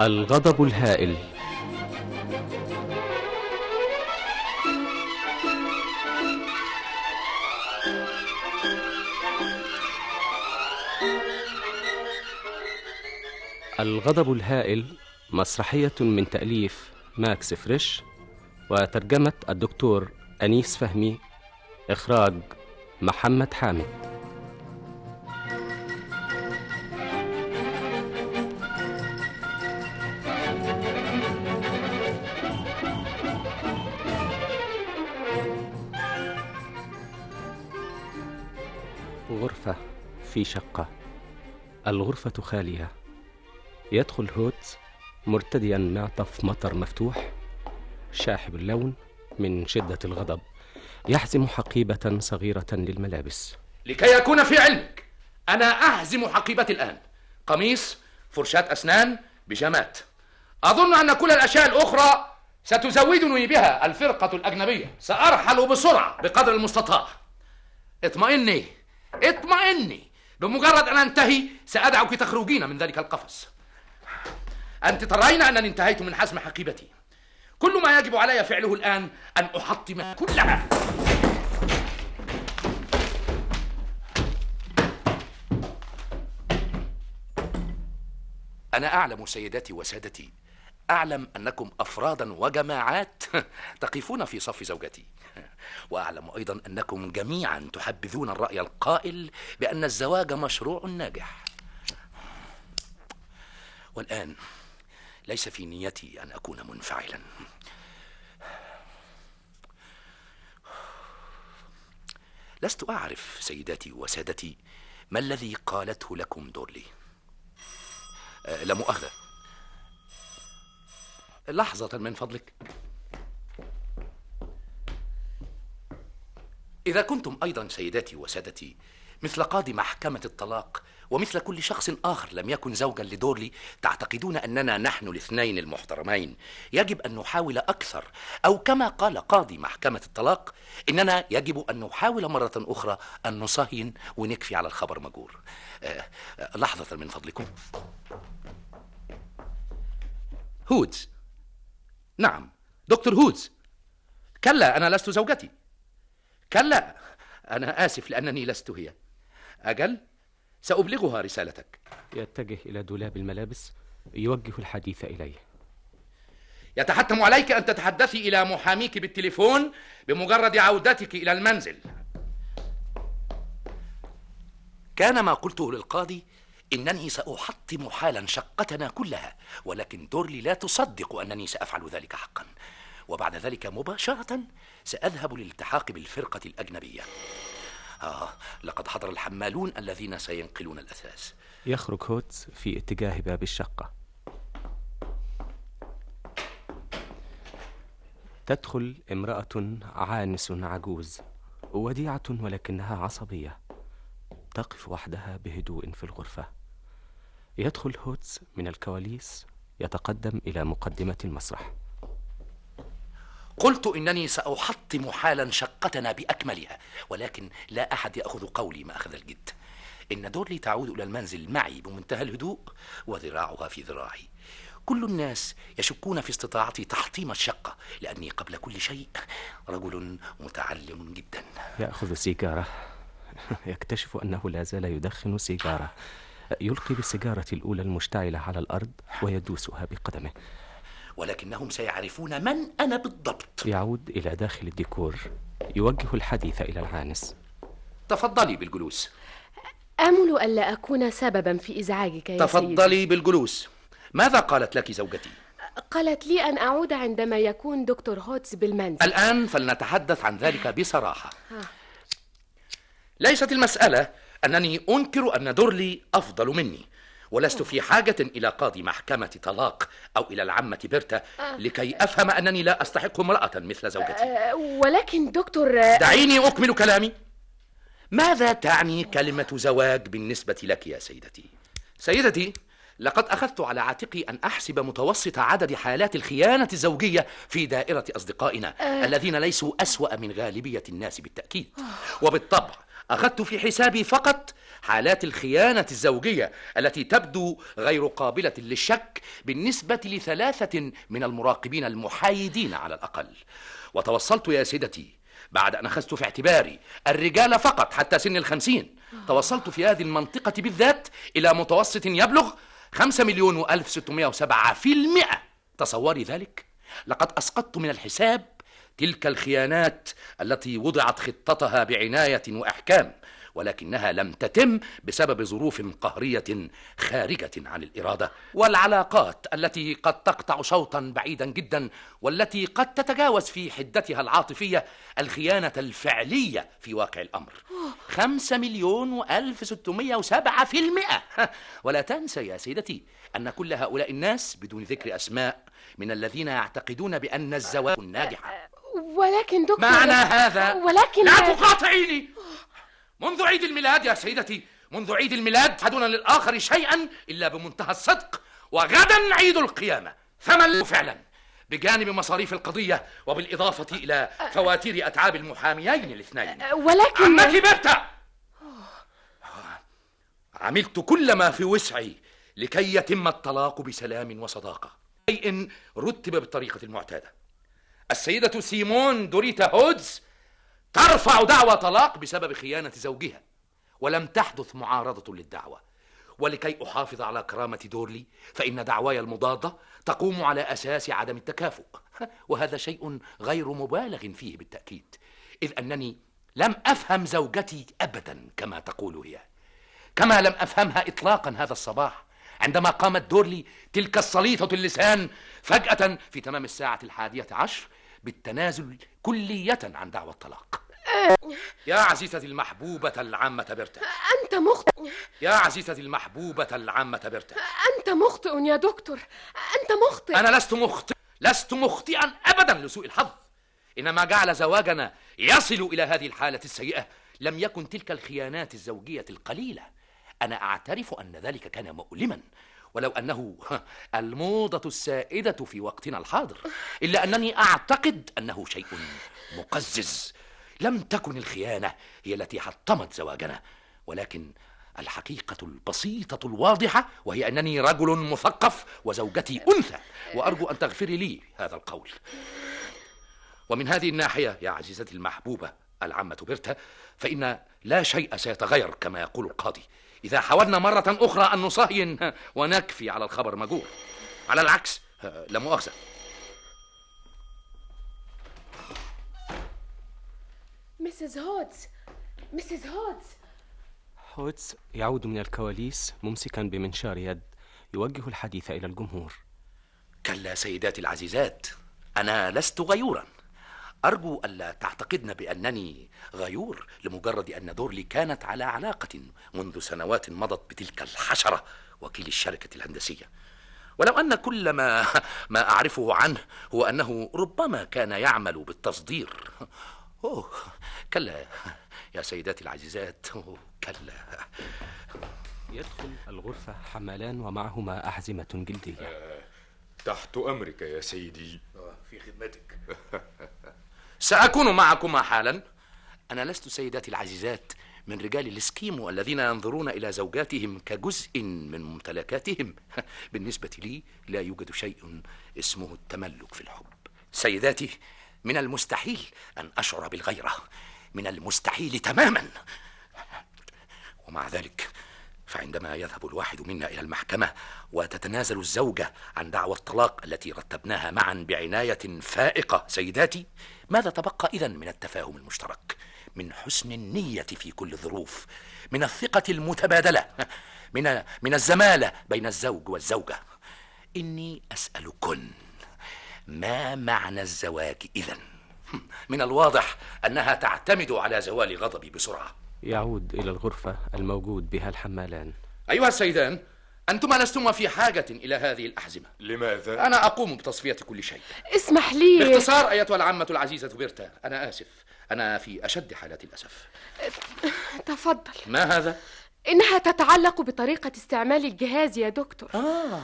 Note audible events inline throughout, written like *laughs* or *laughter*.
الغضب الهائل. الغضب الهائل مسرحية من تأليف ماكس فريش وترجمة الدكتور أنيس فهمي إخراج محمد حامد. في شقة. الغرفة خالية. يدخل هوت مرتديا معطف مطر مفتوح. شاحب اللون من شدة الغضب. يحزم حقيبة صغيرة للملابس. لكي يكون في علمك أنا أهزم حقيبتي الآن. قميص فرشاة أسنان بيجامات. أظن أن كل الأشياء الأخرى ستزودني بها الفرقة الأجنبية. سأرحل بسرعة بقدر المستطاع. اطمئني اطمئني. بمجرد أن أنتهي سأدعك تخرجين من ذلك القفص. أنت ترين أنني انتهيت من حزم حقيبتي. كل ما يجب علي فعله الآن أن أحطم كلها. أنا أعلم سيداتي وسادتي أعلم أنكم أفرادا وجماعات تقفون في صف زوجتي. وأعلم أيضا أنكم جميعا تحبذون الرأي القائل بأن الزواج مشروع ناجح. والآن ليس في نيتي أن أكون منفعلا. لست أعرف سيداتي وسادتي ما الذي قالته لكم دورلي. أه لا مؤاخذة لحظة من فضلك. إذا كنتم أيضا سيداتي وسادتي مثل قاضي محكمة الطلاق ومثل كل شخص آخر لم يكن زوجا لدورلي تعتقدون أننا نحن الاثنين المحترمين. يجب أن نحاول أكثر أو كما قال قاضي محكمة الطلاق إننا يجب أن نحاول مرة أخرى أن نصهين ونكفي على الخبر مجور. أه أه لحظة من فضلكم. هودز. نعم. دكتور هودز. كلا أنا لست زوجتي. كلا. أنا آسف لأنني لست هي. أجل سأبلغها رسالتك. يتجه إلى دولاب الملابس يوجه الحديث إليه. يتحتم عليك أن تتحدثي إلى محاميك بالتليفون بمجرد عودتك إلى المنزل. كان ما قلته للقاضي إنني سأحطم حالا شقتنا كلها ولكن دورلي لا تصدق أنني سأفعل ذلك حقا. وبعد ذلك مباشرة سأذهب للالتحاق بالفرقة الأجنبية. آه لقد حضر الحمالون الذين سينقلون الأثاث. يخرج هوتس في اتجاه باب الشقة. تدخل امرأة عانس عجوز وديعة ولكنها عصبية تقف وحدها بهدوء في الغرفة. يدخل هوتس من الكواليس يتقدم إلى مقدمة المسرح. قلت إنني سأحطم حالا شقتنا بأكملها ولكن لا أحد يأخذ قولي ما أخذ الجد. إن دورلي تعود إلى المنزل معي بمنتهى الهدوء وذراعها في ذراعي. كل الناس يشكون في استطاعتي تحطيم الشقة لأني قبل كل شيء رجل متعلم جدا. يأخذ سيجارة. *laughs* يكتشف أنه لا زال يدخن سيجارة. يلقي بالسيجارة الأولى المشتعلة على الأرض ويدوسها بقدمه. ولكنهم سيعرفون من أنا بالضبط. يعود إلى داخل الديكور. يوجه الحديث إلى العانس تفضلي بالجلوس. آمل ألا أكون سببا في إزعاجك يا تفضلي سيدي. بالجلوس. ماذا قالت لك زوجتي؟ قالت لي أن أعود عندما يكون دكتور هوتس بالمنزل. الآن فلنتحدث عن ذلك بصراحة. ليست المسألة أنني أنكر أن دورلي أفضل مني. ولست في حاجة إلى قاضي محكمة طلاق أو إلى العمة بيرتا لكي أفهم أنني لا أستحق امرأة مثل زوجتي. أه، ولكن دكتور دعيني أكمل كلامي. ماذا تعني كلمة زواج بالنسبة لك يا سيدتي؟ سيدتي لقد أخذت على عاتقي أن أحسب متوسط عدد حالات الخيانة الزوجية في دائرة أصدقائنا الذين ليسوا أسوأ من غالبية الناس بالتأكيد. وبالطبع أخذت في حسابي فقط حالات الخيانة الزوجية التي تبدو غير قابلة للشك بالنسبة لثلاثة من المراقبين المحايدين على الأقل. وتوصلت يا سيدتي بعد أن أخذت في اعتباري الرجال فقط حتى سن الخمسين. توصلت في هذه المنطقة بالذات إلى متوسط يبلغ خمسة مليون وألف ستمائة وسبعة في المئة. تصوري ذلك؟ لقد أسقطت من الحساب تلك الخيانات التي وضعت خطتها بعناية وإحكام. ولكنها لم تتم بسبب ظروف قهرية خارجة عن الإرادة والعلاقات التي قد تقطع شوطا بعيدا جدا والتي قد تتجاوز في حدتها العاطفية الخيانة الفعلية في واقع الأمر. خمسة مليون وألف ستمائة وسبعة في المئة. *laughs* ولا تنسى يا سيدتي أن كل هؤلاء الناس بدون ذكر أسماء من الذين يعتقدون بأن الزواج ناجحة. ولكن دكتور معنى هذا ولكن لا تقاطعيني! منذ عيد الميلاد يا سيدتي منذ عيد الميلاد تحدون للآخر شيئا إلا بمنتهى الصدق وغدا عيد القيامة. فمن فعلا؟ بجانب مصاريف القضية وبالإضافة إلى فواتير أتعاب المحاميين الاثنين. ولكن عمتي بيرتا عملت كل ما في وسعي لكي يتم الطلاق بسلام وصداقة. شيء رتب بالطريقة المعتادة. السيدة سيمون دوريتا هودز ترفع دعوى طلاق بسبب خيانة زوجها. ولم تحدث معارضة للدعوة. ولكي أحافظ على كرامة دورلي فإن دعواي المضادة تقوم على أساس عدم التكافؤ. *laughs* وهذا شيء غير مبالغ فيه بالتأكيد. إذ أنني لم أفهم زوجتي أبدا كما تقول هي. كما لم أفهمها إطلاقا هذا الصباح عندما قامت دورلي تلك الصليطة اللسان فجأة في تمام الساعة الحادية عشر بالتنازل كلية عن دعوى الطلاق. يا عزيزتي المحبوبة العامة برتا أنت مخطئ. يا عزيزتي المحبوبة العامة برتا أنت مخطئ يا دكتور. أنت مخطئ. أنا لست مخطئ. لست مخطئا أبدا لسوء الحظ. إنما جعل زواجنا يصل إلى هذه الحالة السيئة لم يكن تلك الخيانات الزوجية القليلة. أنا أعترف أن ذلك كان مؤلما. ولو أنه *laughs* الموضة السائدة في وقتنا الحاضر. إلا أنني أعتقد أنه شيء مقزز. لم تكن الخيانة هي التي حطمت زواجنا ولكن الحقيقة البسيطة الواضحة وهي أنني رجل مثقف وزوجتي أنثى وأرجو أن تغفري لي هذا القول. ومن هذه الناحية يا عزيزتي المحبوبة العمة بيرتا فإن لا شيء سيتغير كما يقول القاضي. إذا حاولنا مرة أخرى أن نصهين ونكفي على الخبر مجور. على العكس لا مؤاخذة مسز هودز مسز هودز هودز يعود من الكواليس ممسكا بمنشار يد يوجه الحديث إلى الجمهور. كلا سيداتي العزيزات أنا لست غيورا. أرجو ألا تعتقدن بأنني غيور لمجرد أن دورلي كانت على علاقة منذ سنوات مضت بتلك الحشرة وكيل الشركة الهندسية. ولو أن كل ما ما أعرفه عنه هو أنه ربما كان يعمل بالتصدير. أوه كلا. يا سيداتي العزيزات أوه كلا. يدخل الغرفة حملان ومعهما أحزمة جلدية تحت أمرك يا سيدي. في خدمتك. *laughs* سأكون معكما حالا. أنا لست سيداتي العزيزات من رجال الإسكيمو الذين ينظرون إلى زوجاتهم كجزء من ممتلكاتهم. *laughs* بالنسبة لي لا يوجد شيء اسمه التملك في الحب. سيداتي من المستحيل أن أشعر بالغيرة. من المستحيل تماما. ومع ذلك فعندما يذهب الواحد منا إلى المحكمة وتتنازل الزوجة عن دعوى الطلاق التي رتبناها معا بعناية فائقة سيداتي ماذا تبقى إذن من التفاهم المشترك؟ من حسن النية في كل الظروف من الثقة المتبادلة من من الزمالة بين الزوج والزوجة. إني أسألكن ما معنى الزواج إذن؟ من الواضح أنها تعتمد على زوال غضبي بسرعة. يعود إلى الغرفة الموجود بها الحمالان. أيها السيدان أنتما لستما في حاجة إلى هذه الأحزمة. لماذا؟ أنا أقوم بتصفية كل شيء. اسمح لي. باختصار أيتها العمة العزيزة بيرتا أنا آسف. أنا في أشد حالات الأسف. تفضل. ما هذا؟ إنها تتعلق بطريقة استعمال الجهاز يا دكتور. آه.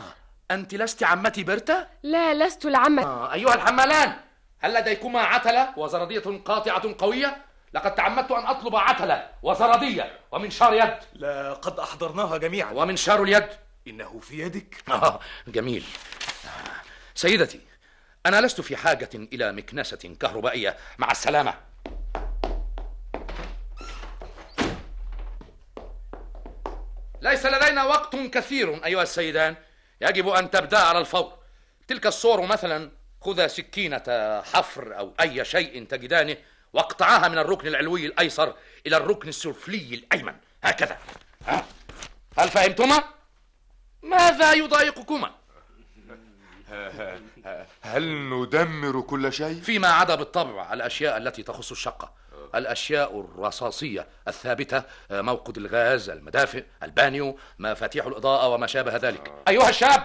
أنت لست عمتي بيرتا؟ لا لست العمة. آه أيها الحمالان هل لديكما عتلة وزرادية قاطعة قوية؟ لقد تعمدت أن أطلب عتلة وزرادية ومنشار يد. لا قد أحضرناها جميعا. ومنشار اليد. إنه في يدك. *laughs* آه جميل. سيدتي أنا لست في حاجة إلى مكنسة كهربائية. مع السلامة. ليس لدينا وقت كثير أيها السيدان. يجب أن تبدأ على الفور تلك الصور مثلا خذا سكينة حفر أو أي شيء تجدانه واقطعها من الركن العلوي الأيسر إلى الركن السفلي الأيمن هكذا ها؟ هل فهمتما؟ ماذا يضايقكما؟ هل ندمر كل شيء؟ فيما عدا بالطبع الأشياء التي تخص الشقة الأشياء الرصاصية الثابتة موقد الغاز المدافئ البانيو مفاتيح الإضاءة وما شابه ذلك. أيها الشاب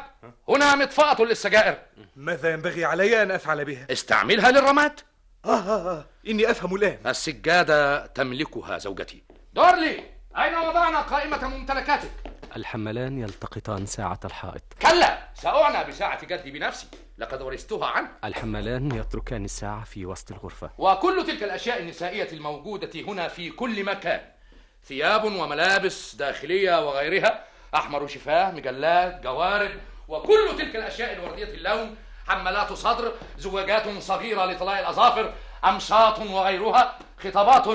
هنا مطفأة للسجائر. ماذا ينبغي علي أن أفعل بها؟ استعملها للرماد. آه, آه, آه إني أفهم الآن. السجادة تملكها زوجتي. دورلي أين وضعنا قائمة ممتلكاتك؟ الحملان يلتقطان ساعة الحائط. كلا! سأعنى بساعة جدي بنفسي. لقد ورثتها عنه الحملان يتركان الساعة في وسط الغرفة. وكل تلك الأشياء النسائية الموجودة هنا في كل مكان. ثياب وملابس داخلية وغيرها أحمر شفاه مجلات جوارب وكل تلك الأشياء الوردية اللون حمالات صدر زواجات صغيرة لطلاء الأظافر أمشاط وغيرها خطابات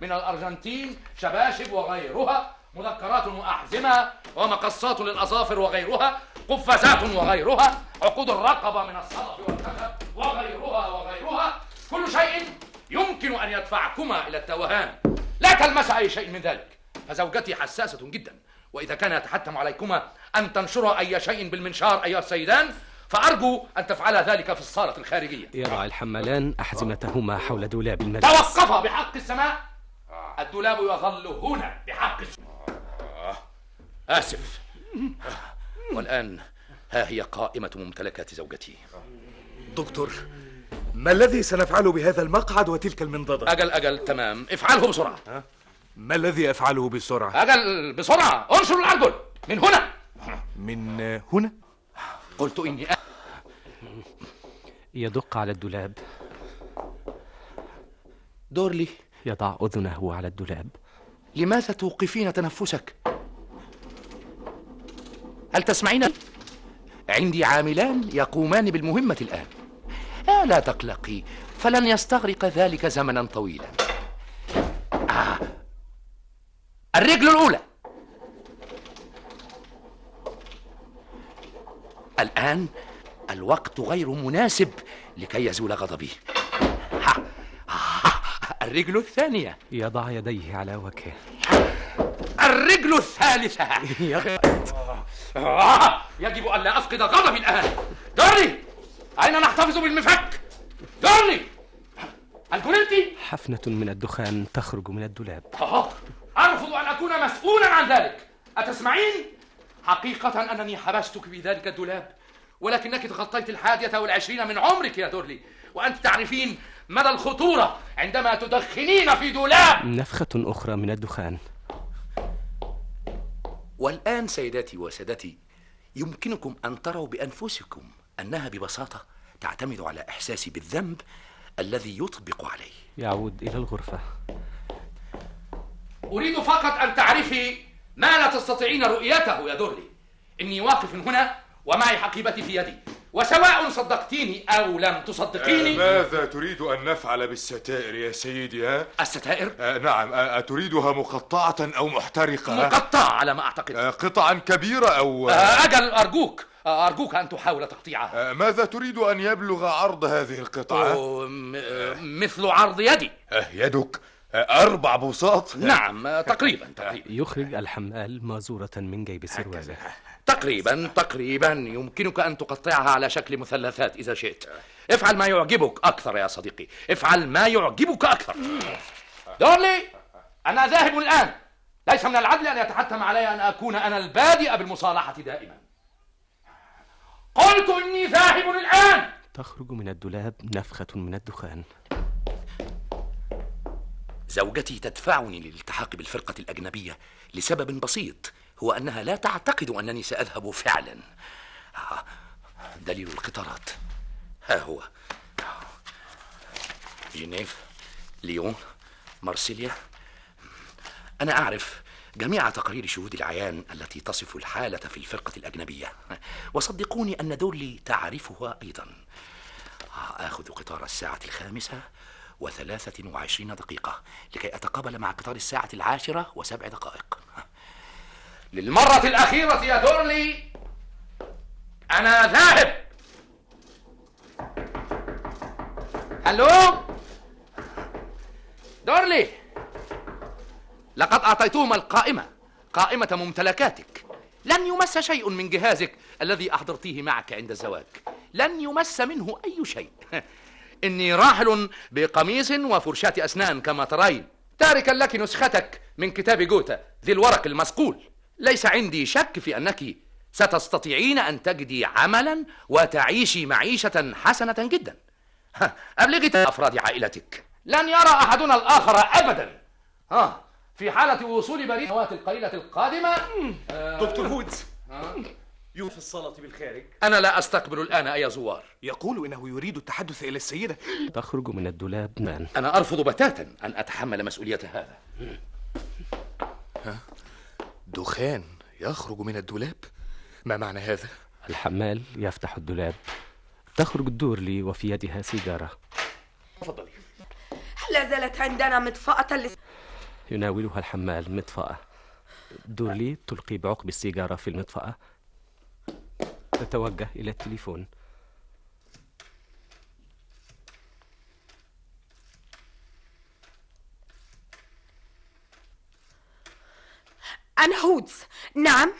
من الأرجنتين شباشب وغيرها. مذكرات وأحزمة ومقصات للأظافر وغيرها قفازات وغيرها عقود الرقبة من الصدف والخشب وغيرها وغيرها. كل شيء يمكن أن يدفعكما إلى التوهان. لا تلمس أي شيء من ذلك. فزوجتي حساسة جدا وإذا كان يتحتم عليكما أن تنشرا أي شيء بالمنشار أيها السيدان فأرجو أن تفعل ذلك في الصالة الخارجية. يضع الحملان أحزمتهما حول دولاب الملابس. توقف بحق السماء. الدولاب يظل هنا بحق السماء. آسف. والآن ها هي قائمة ممتلكات زوجتي. دكتور ما الذي سنفعله بهذا المقعد وتلك المنضدة؟ أجل أجل تمام. افعله بسرعة. ما الذي أفعله بسرعة؟ أجل بسرعة. انشر الأرجل من هنا. من هنا؟ قلت إني أ... يدق على الدولاب. دورلي يضع أذنه على الدولاب. لماذا توقفين تنفسك؟ هل تسمعين؟ عندي عاملان يقومان بالمهمة الآن آه لا تقلقي فلن يستغرق ذلك زمنا طويلا آه. الرجل الأولى الآن الوقت غير مناسب لكي يزول غضبي ها. ها. الرجل الثانية يضع يديه على وجهه الرجل الثالثة *laughs* *laughs* يجب أن لا أفقد غضبي الآن. دوري. أين نحتفظ بالمفك؟ هل كنت؟ حفنة من الدخان تخرج من الدولاب. أرفض أن أكون مسؤولا عن ذلك. أتسمعين؟ حقيقة أنني حبستك في ذلك الدولاب ولكنك تخطيت الحادية والعشرين من عمرك يا دورلي وأنت تعرفين مدى الخطورة عندما تدخنين في دولاب. نفخة أخرى من الدخان. والآن سيداتي وسادتي يمكنكم أن تروا بأنفسكم أنها ببساطة تعتمد على إحساسي بالذنب الذي يطبق علي يعود إلى الغرفة. أريد فقط أن تعرفي ما لا تستطيعين رؤيته يا دورلي إني واقف هنا ومعي حقيبتي في يدي. وسواء صدقتيني أو لم تصدقيني. ماذا تريد أن نفعل بالستائر يا سيدي ها؟ الستائر؟ آه، نعم آه، أتريدها مقطعة أو محترقة؟ مقطعة على ما أعتقد. آه، قطعا كبيرة أو آه، أجل أرجوك آه، أرجوك أن تحاول تقطيعها. آه، ماذا تريد أن يبلغ عرض هذه القطعة؟ آه، مثل عرض يدي. آه، يدك آه، أربع بوصات نعم آه، تقريبا تقريبا. يخرج الحمال مازورة من جيب سرواله تقريبا تقريبا يمكنك أن تقطعها على شكل مثلثات إذا شئت. افعل ما يعجبك أكثر يا صديقي. افعل ما يعجبك أكثر. دورلي أنا ذاهب الآن. ليس من العدل أن يتحتم علي أن أكون أنا البادئ بالمصالحة دائما. قلت إني ذاهب الآن. تخرج من الدولاب نفخة من الدخان. زوجتي تدفعني للالتحاق بالفرقة الأجنبية لسبب بسيط. هو أنها لا تعتقد أنني سأذهب فعلا. آه، دليل القطارات. ها هو. جنيف ليون مارسيليا. أنا أعرف جميع تقارير شهود العيان التي تصف الحالة في الفرقة الأجنبية. وصدقوني أن دورلي تعرفها أيضا. آخذ قطار الساعة الخامسة وثلاثة وعشرين دقيقة لكي أتقابل مع قطار الساعة العاشرة وسبع دقائق. للمرة الأخيرة يا دورلي أنا ذاهب. هلو دورلي لقد أعطيتهم القائمة. قائمة ممتلكاتك. لن يمس شيء من جهازك الذي أحضرتيه معك عند الزواج. لن يمس منه أي شيء. *laughs* إني راحل بقميص وفرشاة أسنان كما ترين. تاركا لك نسختك من كتاب جوتا ذي الورق المصقول ليس عندي شك في أنك ستستطيعين أن تجدي عملا وتعيشي معيشة حسنة جدا. ها، أبلغي أفراد عائلتك. لن يرى أحدنا الآخر أبدا. ها في حالة وصول بريد السنوات القليلة القادمة. دكتور هودز يوسف الصلاة بالخارج أنا لا أستقبل الآن أي زوار. يقول إنه يريد التحدث إلى السيدة. تخرج من الدولاب مان أنا أرفض بتاتا أن أتحمل مسؤولية هذا. دخان يخرج من الدولاب؟ ما معنى هذا؟ الحمال يفتح الدولاب. تخرج دورلي وفي يدها سيجارة. تفضلي. لا زالت عندنا مطفأة لس... يناولها الحمال مطفأة دورلي تلقي بعقب السيجارة في المطفأة تتوجه إلى التليفون. أنا هودز. نعم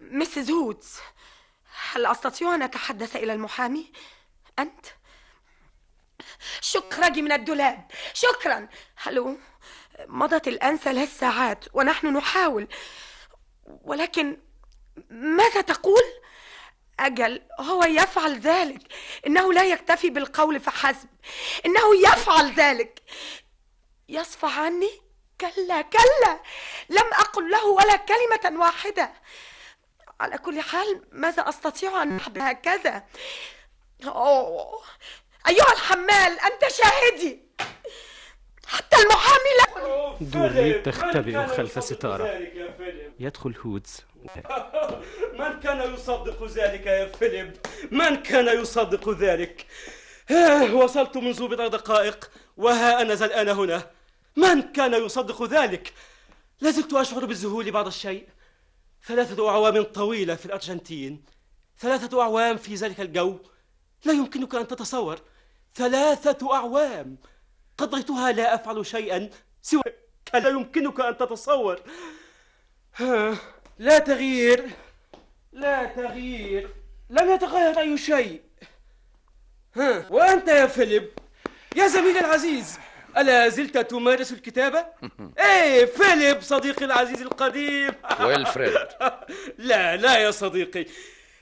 مسز هودز. هل أستطيع أن أتحدث إلى المحامي؟ أنت؟ شكرا من الدولاب. شكرا. هلو مضت الآن ثلاث ساعات ونحن نحاول ولكن ماذا تقول؟ أجل هو يفعل ذلك. إنه لا يكتفي بالقول فحسب. إنه يفعل ذلك. يصفى عني؟ كلا كلا. لم أقل له ولا كلمة واحدة. على كل حال ماذا أستطيع أن أحب هكذا؟ أوه. أيها الحمال أنت شاهدي. حتى المحامي لا دورلي تختبئ خلف ستارة. يدخل هودز. من كان يصدق ذلك يا فيليب؟ من كان يصدق ذلك؟ وصلت منذ بضع دقائق وها أنا ذا الآن هنا. من كان يصدق ذلك؟ لازلت أشعر بالذهول بعض الشيء. ثلاثة أعوام طويلة في الأرجنتين. ثلاثة أعوام في ذلك الجو. لا يمكنك أن تتصور. ثلاثة أعوام. قضيتها لا أفعل شيئا سوى لا يمكنك أن تتصور. لا تغيير. لا تغيير. لم يتغير أي شيء. ها وأنت يا فيليب. يا زميلي العزيز. ألا زلت تمارس الكتابة؟ *laughs* إيه فيليب صديقي العزيز القديم. *laughs* ويلفريد. لا لا يا صديقي.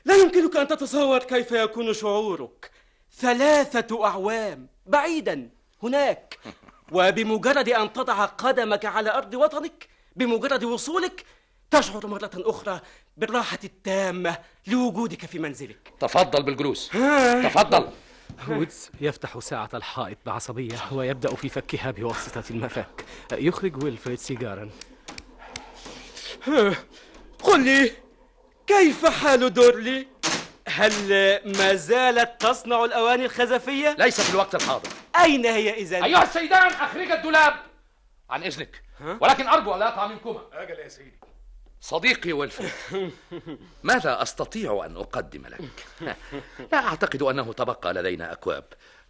لا يمكنك أن تتصور كيف يكون شعورك. ثلاثة أعوام بعيدا هناك. *laughs* وبمجرد أن تضع قدمك على أرض وطنك بمجرد وصولك تشعر مرة أخرى بالراحة التامة لوجودك في منزلك. تفضل بالجلوس. تفضل. هودز يفتح ساعة الحائط بعصبية ويبدأ في فكها بواسطة المفك. يخرج ويلفريد سيجارا. قل لي كيف حال دورلي؟ هل ما زالت تصنع الأواني الخزفية؟ ليس في الوقت الحاضر. أين هي إذا؟ أيها السيدان أخرج الدولاب عن إذنك. ولكن أرجو أن لا يقع منكما أجل يا سيدي. صديقي ويلفريد. *laughs* ماذا أستطيع أن أقدم لك؟ *laughs* لا أعتقد أنه تبقى لدينا أكواب.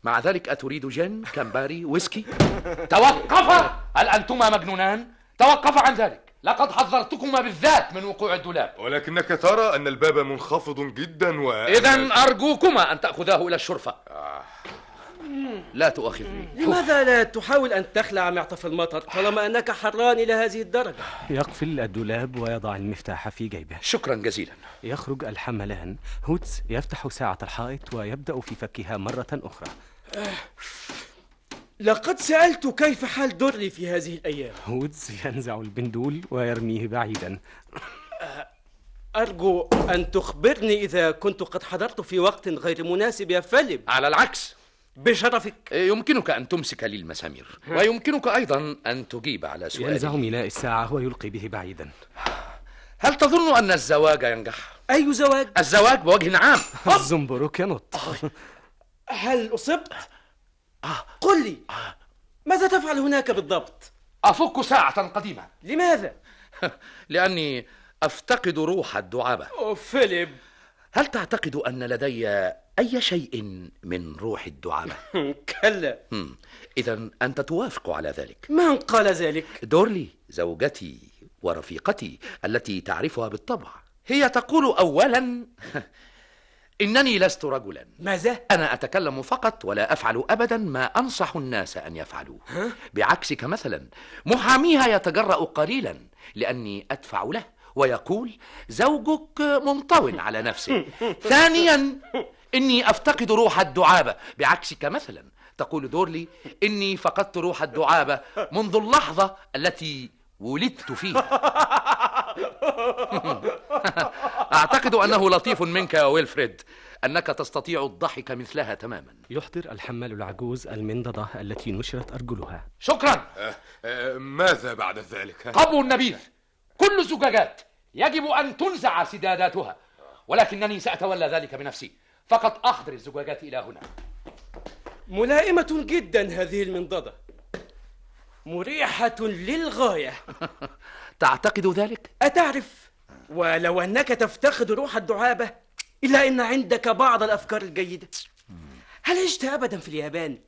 مع ذلك أتريد جن كامباري ويسكي؟ *laughs* توقف! هل أنتما مجنونان؟ توقف عن ذلك. لقد حذرتكما بالذات من وقوع الدولاب. ولكنك ترى أن الباب منخفض جدا و إذا أرجوكما أن تأخذاه إلى الشرفة. لا تؤاخذني. لماذا لا تحاول أن تخلع معطف المطر طالما أنك حران إلى هذه الدرجة؟ يقفل الدولاب ويضع المفتاح في جيبه. شكرا جزيلا. يخرج الحملان. هودز يفتح ساعة الحائط ويبدأ في فكها مرة أخرى. لقد سألت كيف حال دورلي في هذه الأيام؟ هودز ينزع البندول ويرميه بعيدا. أرجو أن تخبرني إذا كنت قد حضرت في وقت غير مناسب يا فيليب. على العكس. بشرفك. يمكنك أن تمسك لي المسامير. ويمكنك أيضا أن تجيب على ينزع سؤالي ميناء الساعة ويلقي به بعيدا. هل تظن أن الزواج ينجح؟ أي زواج؟ الزواج بوجه عام. *laughs* الزنبرك ينط هل أصبت؟ قل لي. ماذا تفعل هناك بالضبط؟ أفك ساعة قديمة. لماذا؟ *laughs* لأني أفتقد روح الدعابة أوه فيليب. هل تعتقد أن لدي أي شيء من روح الدعابة؟ *laughs* كلا. إذا أنت توافق على ذلك. من قال ذلك؟ دورلي زوجتي ورفيقتي التي تعرفها بالطبع. هي تقول أولا *laughs* إنني لست رجلا. ماذا؟ أنا أتكلم فقط ولا أفعل أبدا ما أنصح الناس أن يفعلوه. بعكسك مثلا محاميها يتجرأ قليلا لأني أدفع له ويقول زوجك منطو على نفسه. *laughs* ثانيا إني أفتقد روح الدعابة. بعكسك مثلا تقول دورلي إني فقدت روح الدعابة منذ اللحظة التي ولدت فيها. *laughs* أعتقد أنه لطيف منك يا ويلفريد أنك تستطيع الضحك مثلها تماما. يحضر الحمال العجوز المنضدة التي نشرت أرجلها. شكرا. آه، ماذا بعد ذلك؟ قبو النبيذ. كل الزجاجات يجب أن تنزع سداداتها ولكنني سأتولى ذلك بنفسي. فقط أحضر الزجاجات إلى هنا ملائمة جدا هذه المنضدة مريحة للغاية *laughs* تعتقد ذلك؟ أتعرف ولو أنك تفتقد روح الدعابة إلا أن عندك بعض الأفكار الجيدة هل عشت أبدا في اليابان؟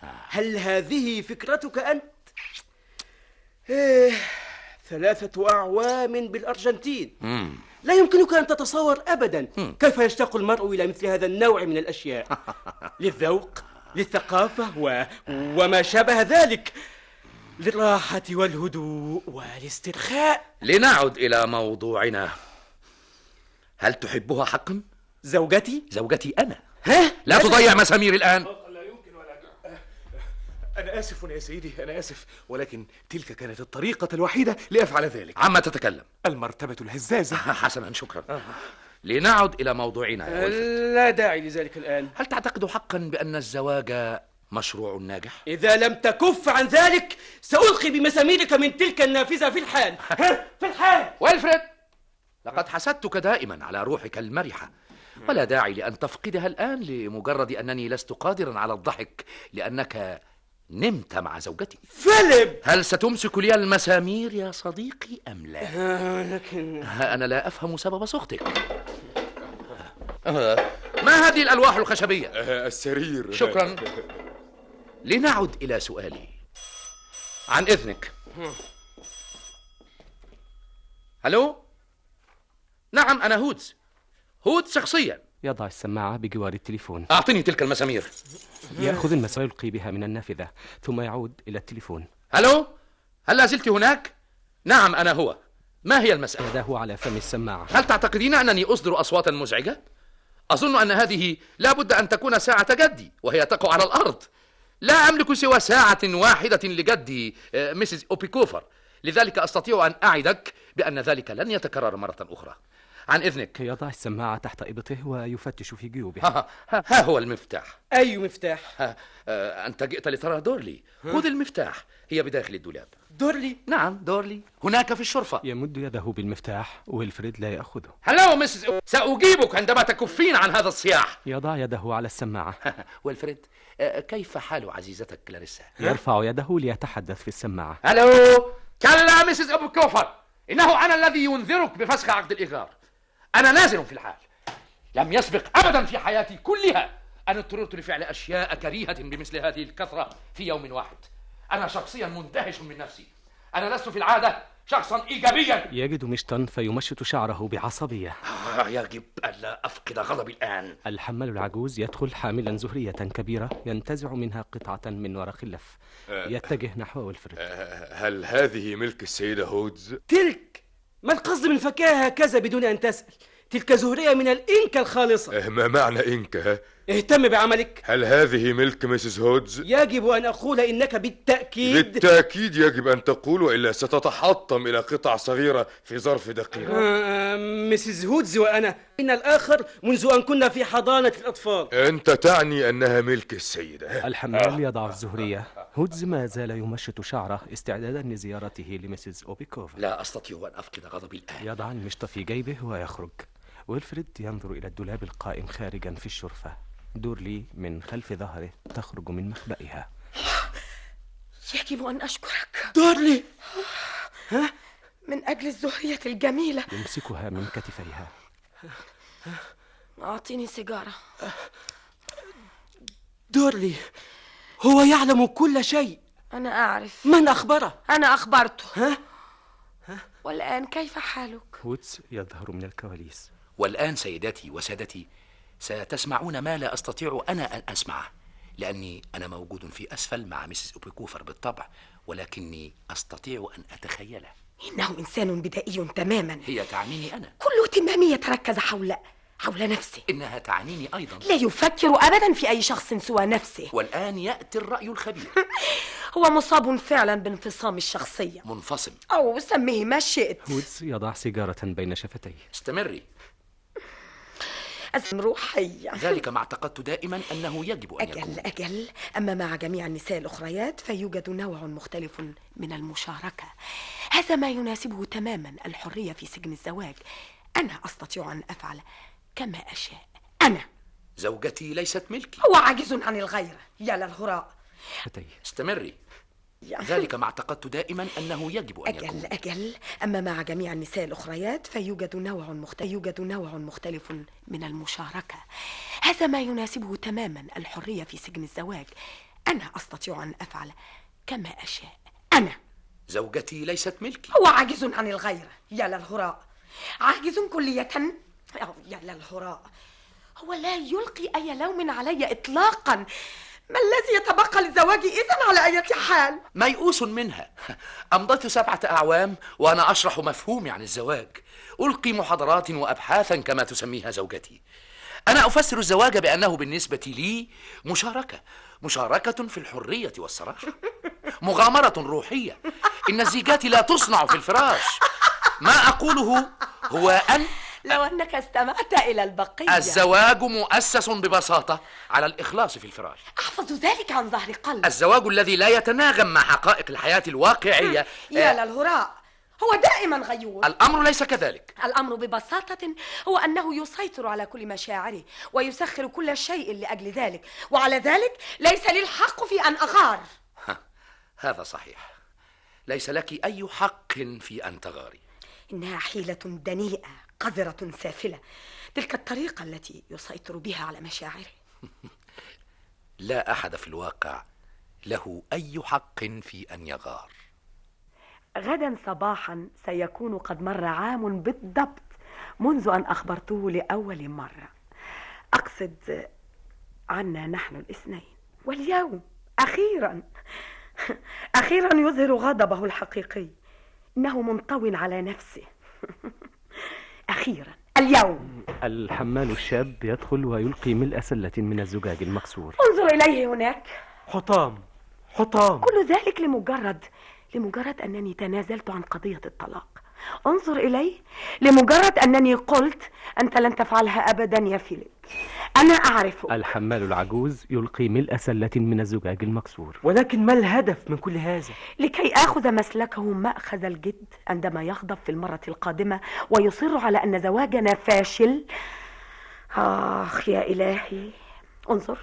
ها؟ هل هذه فكرتك أنت؟ إيه ثلاثة أعوام بالأرجنتين لا يمكنك أن تتصور أبدا كيف يشتاق المرء إلى مثل هذا النوع من الأشياء. *laughs* للذوق للثقافة و... وما شابه ذلك. للراحة والهدوء والاسترخاء. لنعد إلى موضوعنا. هل تحبها حقا؟ زوجتي؟ زوجتي أنا. ها؟ لا تضيع مسامير الآن. أنا آسف يا سيدي أنا آسف. ولكن تلك كانت الطريقة الوحيدة لأفعل ذلك. عما تتكلم. المرتبة الهزازة. *laughs* حسنا شكرا. لنعد إلى موضوعنا يا. لا داعي لذلك الآن. هل تعتقد حقا بأن الزواج مشروع ناجح؟ إذا لم تكف عن ذلك سألقي بمساميرك من تلك النافذة في الحال. *laughs* ها؟ في الحال. ويلفريد لقد حسدتك دائما على روحك المرحة. ولا داعي لأن تفقدها الآن لمجرد أنني لست قادرا على الضحك لأنك نمت مع زوجتي. فيليب! هل ستمسك لي المسامير يا صديقي أم لا؟ آه، لكن أنا لا أفهم سبب سخطك آه، ما هذه الألواح الخشبية؟ آه، السرير. شكرا. لنعد إلى سؤالي. عن إذنك. هلو؟ نعم أنا هودز. هودز شخصيا. يضع السماعة بجوار التليفون. أعطني تلك المسامير. يأخذ المسار يلقي بها من النافذة ثم يعود إلى التليفون. هلو؟ هل زلت هناك؟ نعم أنا هو. ما هي المسألة؟ يداه على فم السماعة. هل تعتقدين أنني أصدر أصواتا مزعجة؟ أظن أن هذه لا بد أن تكون ساعة جدي وهي تقع على الأرض. لا أملك سوى ساعة واحدة لجدي آه، مسز أوبيكوفر. لذلك أستطيع أن أعدك بأن ذلك لن يتكرر مرة أخرى. عن إذنك. يضع السماعة تحت إبطه ويفتش في جيوبه ها, ها, ها هو المفتاح. أي مفتاح؟ ها آه، أنت جئت لترى دورلي. خذ المفتاح. هي بداخل الدولاب. دورلي؟ نعم دورلي. هناك في الشرفة. يمد يده بالمفتاح. ويلفريد لا يأخذه. هلو مسز سأجيبك عندما تكفين عن هذا الصياح. يضع يده على السماعة. *laughs* والفريد آه، كيف حال عزيزتك كلاريسا؟ *laughs* يرفع يده ليتحدث في السماعة. هلو كلا مسز أبو كوفر إنه أنا الذي ينذرك بفسخ عقد الإيجار أنا نازل في الحال. لم يسبق أبدا في حياتي كلها أن اضطررت لفعل أشياء كريهة بمثل هذه الكثرة في يوم واحد. أنا شخصيا مندهش من نفسي. أنا لست في العادة شخصا إيجابيا. يجد مشطا فيمشط شعره بعصبية. آه، يجب ألا أفقد غضبي الآن. الحمال العجوز يدخل حاملا زهرية كبيرة ينتزع منها قطعة من ورق اللف. يتجه نحو ويلفريد آه، هل هذه ملك السيدة هودز؟ تلك ما القصد من فكاها هكذا بدون أن تسأل تلك زهرية من الإنكا الخالصة آه، ما معنى إنك ها؟ اهتم بعملك. هل هذه ملك مسز هودز؟ يجب أن أقول إنك بالتأكيد. بالتأكيد يجب أن تقول وإلا ستتحطم إلى قطع صغيرة في ظرف دقيقة آه، مسز هودز وأنا. إن الآخر منذ أن كنا في حضانة الأطفال. أنت تعني أنها ملك السيدة. الحمال يضع الزهرية. هودز ما زال يمشط شعره استعدادا لزيارته لمسز أوبيكوف لا أستطيع أن أفقد غضبي الآن. يضع المشط في جيبه ويخرج. ويلفريد ينظر إلى الدولاب القائم خارجا في الشرفة. دورلي من خلف ظهره تخرج من مخبئها. يجب أن أشكرك. دورلي من أجل الزهرية الجميلة. يمسكها من كتفيها. أعطيني سيجارة. دورلي هو يعلم كل شيء. أنا أعرف. من أخبره؟ أنا أخبرته. ها؟ والآن كيف حالك؟ هودز يظهر من الكواليس. والآن سيداتي وسادتي ستسمعون ما لا أستطيع أنا أن أسمعه لأني أنا موجود في أسفل مع مسز أوبيكوفر بالطبع ولكني أستطيع أن أتخيله. إنه إنسان بدائي تماما. هي تعنيني أنا. كل اهتمامه يتركز حول حول نفسه إنها تعنيني أيضا. لا يفكر أبدا في أي شخص سوى نفسه. *laughs* والآن يأتي الرأي الخبير. *laughs* هو مصاب فعلا بانفصام الشخصية. منفصم. أو سميه ما شئت. هودز يضع سيجارة بين شفتيه. استمري. أزم روحية ذلك ما اعتقدت دائما أنه يجب أن يكون. أجل. أجل أما مع جميع النساء الأخريات فيوجد نوع مختلف من المشاركة. هذا ما يناسبه تماما الحرية في سجن الزواج. أنا أستطيع أن أفعل كما أشاء. أنا. زوجتي ليست ملكي. هو عاجز عن الغيرة يا للهراء. استمري. ذلك ما اعتقدت دائما أنه يجب أن أجل يكون. أجل. أما مع جميع النساء الأخريات فيوجد نوع مختلف يوجد نوع مختلف من المشاركة. هذا ما يناسبه تماما الحرية في سجن الزواج. أنا أستطيع أن أفعل كما أشاء. أنا. زوجتي ليست ملكي. هو عاجز عن الغيرة يا للهراء. عاجز كلية. يا للهراء. هو لا يلقي أي لوم علي إطلاقا. ما الذي يتبقى للزواج إذن على أي حال؟ ميؤوس منها. أمضيت سبعة أعوام وأنا أشرح مفهومي عن الزواج. ألقي محاضرات وأبحاثا كما تسميها زوجتي. أنا أفسر الزواج بأنه بالنسبة لي مشاركة. مشاركة في الحرية والسراح مغامرة روحية. إن الزيجات لا تصنع في الفراش. ما أقوله هو أن لو أنك استمعت إلى البقية. الزواج مؤسس ببساطة على الإخلاص في الفراش. أحفظ ذلك عن ظهر قلب الزواج الذي لا يتناغم مع حقائق الحياة الواقعية. يا آه، للهراء هو دائما غيور. الأمر ليس كذلك. الأمر ببساطة هو أنه يسيطر على كل مشاعره ويسخر كل شيء لأجل ذلك. وعلى ذلك ليس لي الحق في أن أغار. هذا صحيح. ليس لك أي حق في أن تغاري. إنها حيلة دنيئة. قذرة سافلة. تلك الطريقة التي يسيطر بها على مشاعره *laughs* لا أحد في الواقع له أي حق في أن يغار. غدا صباحا سيكون قد مر عام بالضبط منذ أن أخبرته لأول مرة. أقصد عنا نحن الاثنين. واليوم أخيرا أخيرا يظهر غضبه الحقيقي. إنه منطوي على نفسه. *laughs* أخيرا اليوم. الحمال الشاب يدخل ويلقي ملء سلة من الزجاج المكسور. انظر إليه هناك. حطام حطام. كل ذلك لمجرد لمجرد أنني تنازلت عن قضية الطلاق. انظر إلي لمجرد أنني قلت أنت لن تفعلها أبدا يا فيليب. أنا أعرف. الحمال العجوز يلقي ملء سلة من الزجاج المكسور. ولكن ما الهدف من كل هذا؟ لكي آخذ مسلكه مأخذ الجد عندما يغضب في المرة القادمة ويصر على أن زواجنا فاشل. آخ يا إلهي. انظر.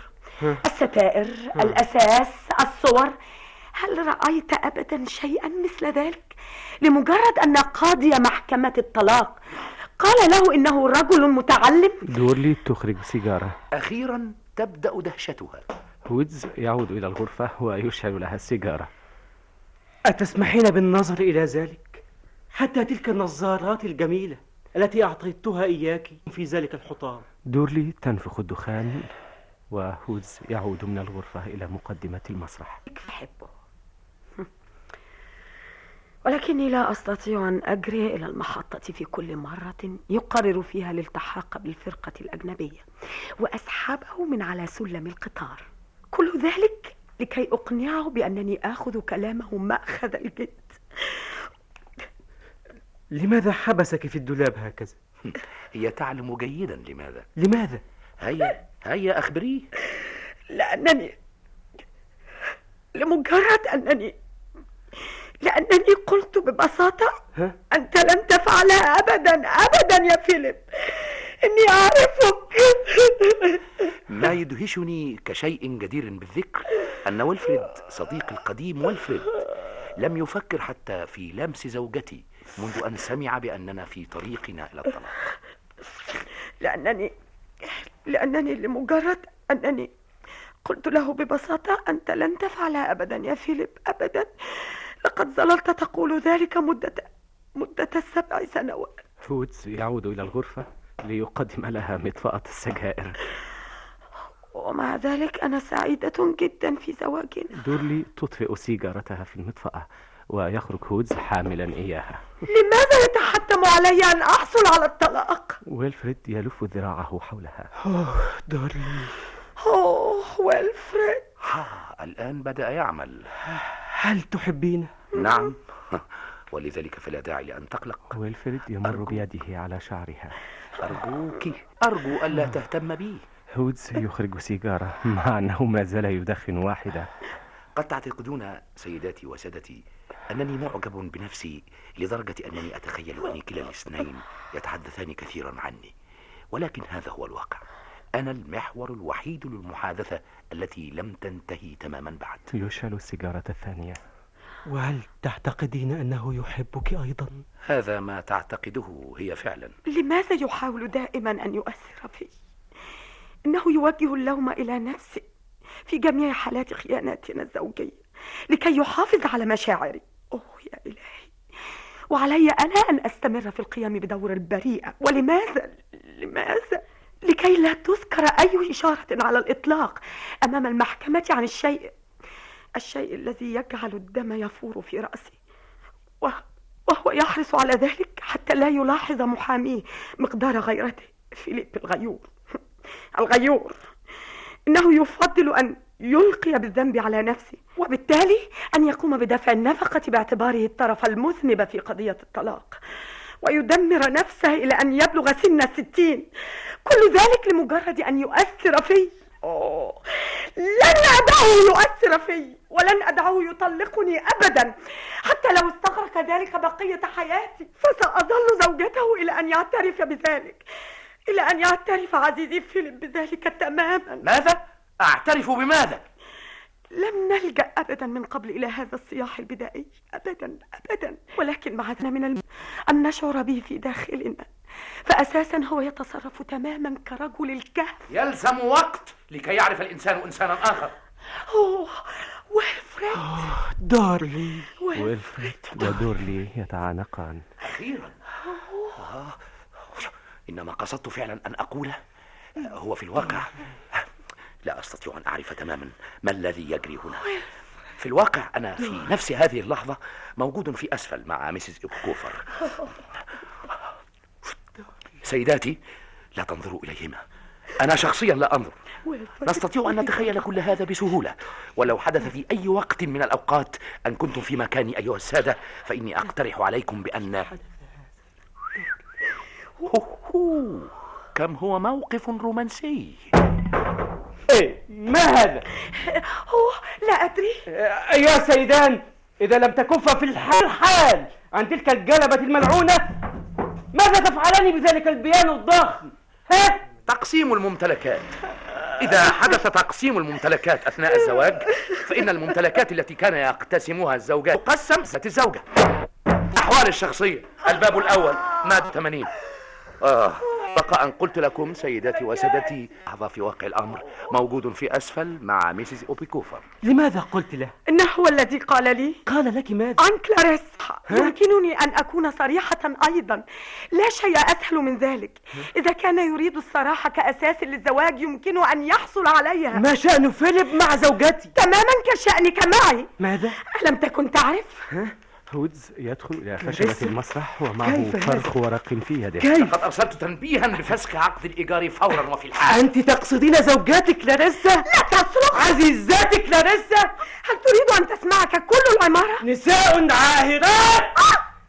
الستائر الأساس الصور. هل رأيت أبدا شيئا مثل ذلك؟ لمجرد أن قاضي محكمة الطلاق. قال له إنه رجل متعلم. دورلي تخرج سيجارة. أخيرا تبدأ دهشتها. هودز يعود إلى الغرفة ويشعل لها السيجارة. أتسمحين بالنظر إلى ذلك؟ حتى تلك النظارات الجميلة التي أعطيتها إياك في ذلك الحطام. دورلي تنفخ الدخان وهودز يعود من الغرفة إلى مقدمة المسرح. أحبه. ولكني لا أستطيع أن أجري إلى المحطة في كل مرة يقرر فيها الالتحاق بالفرقة الأجنبية وأسحبه من على سلم القطار. كل ذلك لكي أقنعه بأنني آخذ كلامه مأخذ الجد لماذا حبسك في الدولاب هكذا؟ هي تعلم جيدا لماذا. لماذا؟ هيا هيا أخبريه. لأنني لمجرد أنني لأنني قلت ببساطة؟ أنت لن تفعلها أبدا أبدا يا فيليب. إني أعرفك. ما يدهشني كشيء جدير بالذكر أن ويلفريد صديقي القديم ويلفريد لم يفكر حتى في لمس زوجتي منذ أن سمع بأننا في طريقنا إلى الطلاق. لأنني لأنني لمجرد أنني قلت له ببساطة أنت لن تفعلها أبدا يا فيليب أبدا. لقد ظللت تقول ذلك مدة مدة السبع سنوات. هودز يعود إلى الغرفة ليقدم لها مطفأة السجائر. ومع ذلك أنا سعيدة جدا في زواجنا. دورلي تطفئ سيجارتها في المطفأة ويخرج هودز حاملا إياها. لماذا يتحتم علي أن أحصل على الطلاق؟ ويلفريد يلف ذراعه حولها. أوه دورلي أوه ويلفريد. ها الآن بدأ يعمل. هل تحبين نعم. *laughs* ولذلك فلا داعي لأن تقلق. ويلفريد يمر بيده على شعرها. أرجوك. أرجو ألا تهتم بي. هودز يخرج سيجارة. مع أنه ما زال يدخن واحدة. قد تعتقدون سيداتي وسادتي أنني معجب بنفسي لدرجة أنني أتخيل أن كلا الاثنين يتحدثان كثيرا عني. ولكن هذا هو الواقع. أنا المحور الوحيد للمحادثة التي لم تنتهي تماما بعد. يشعل السيجارة الثانية. وهل تعتقدين أنه يحبك أيضا؟ هذا ما تعتقده هي فعلا. لماذا يحاول دائما أن يؤثر في؟ إنه يوجه اللوم إلى نفسه في جميع حالات خياناتنا الزوجية لكي يحافظ على مشاعري. أوه يا إلهي. وعلي أنا أن أستمر في القيام بدور البريئة ولماذا؟ لماذا؟ لكي لا تذكر أي إشارة على الإطلاق أمام المحكمة عن الشيء. الشيء الذي يجعل الدم يفور في رأسي. وهو يحرص على ذلك حتى لا يلاحظ محاميه مقدار غيرته. فيليب الغيور. *laughs* الغيور. إنه يفضل أن يلقي بالذنب على نفسه وبالتالي أن يقوم بدفع النفقة باعتباره الطرف المذنب في قضية الطلاق. ويدمر نفسه إلى أن يبلغ سن الستين. كل ذلك لمجرد أن يؤثر في. لن أدعه يؤثر في ولن أدعه يطلقني أبدا حتى لو استغرق ذلك بقية حياتي فسأظل زوجته إلى أن يعترف بذلك إلى أن يعترف عزيزي فيليب بذلك تماما ماذا؟ أعترف بماذا؟ لم نلجأ أبدا من قبل إلى هذا الصياح البدائي. أبدا أبدا. ولكن بعدنا من الم... أن نشعر به في داخلنا. فأساسا هو يتصرف تماما كرجل الكهف. يلزم وقت لكي يعرف الإنسان إنسانا آخر. أوه ويلفريد. دارلي ويلفريد. ودورلي يتعانقان. أخيرا. آه. إنما قصدت فعلا أن أقوله هو في الواقع. لا أستطيع أن أعرف تماما ما الذي يجري هنا في الواقع أنا في نفس هذه اللحظة موجود في أسفل مع ميسيس كوفر سيداتي لا تنظروا إليهما. أنا شخصيا لا أنظر. نستطيع أن نتخيل كل هذا بسهولة. ولو حدث في أي وقت من الأوقات أن كنتم في مكاني أيها السادة فإني أقترح عليكم بأن. كم هو موقف رومانسي. إيه ما هذا؟ *laughs* هو لا أدري. أيها السيدان إذا لم تكف في الحال حال عن تلك الجلبة الملعونة ماذا تفعلان بذلك البيان الضخم؟ ها؟ تقسيم الممتلكات. إذا حدث تقسيم الممتلكات أثناء الزواج فإن الممتلكات التي كان يقتسمها الزوجان تقسم ست الزوجة. أحوال الشخصية. الباب الأول مادة 80 آه. بقى أن قلت لكم سيداتي وسادتي لحظة في واقع الأمر موجود في أسفل مع ميسيس أوبيكوفر لماذا قلت له؟ إنه هو الذي قال لي. قال لك ماذا؟ عن كلاريس يمكنني أن أكون صريحة أيضا. لا شيء أسهل من ذلك. إذا كان يريد الصراحة كأساس للزواج يمكنه أن يحصل عليها. ما شأن فيليب مع زوجتي؟ تماما كشأنك معي. ماذا؟ ألم تكن تعرف؟ هودز يدخل إلى خشبة؟ المسرح ومعه؟ فرخ ورق في يده كيف؟ لقد أرسلت تنبيها بفسخ عقد الإيجار فورا وفي الحال أنت تقصدين زوجتك كلاريسا؟ لا تصرخ عزيزتك كلاريسا؟ هل تريد أن تسمعك كل العمارة؟ نساء عاهرات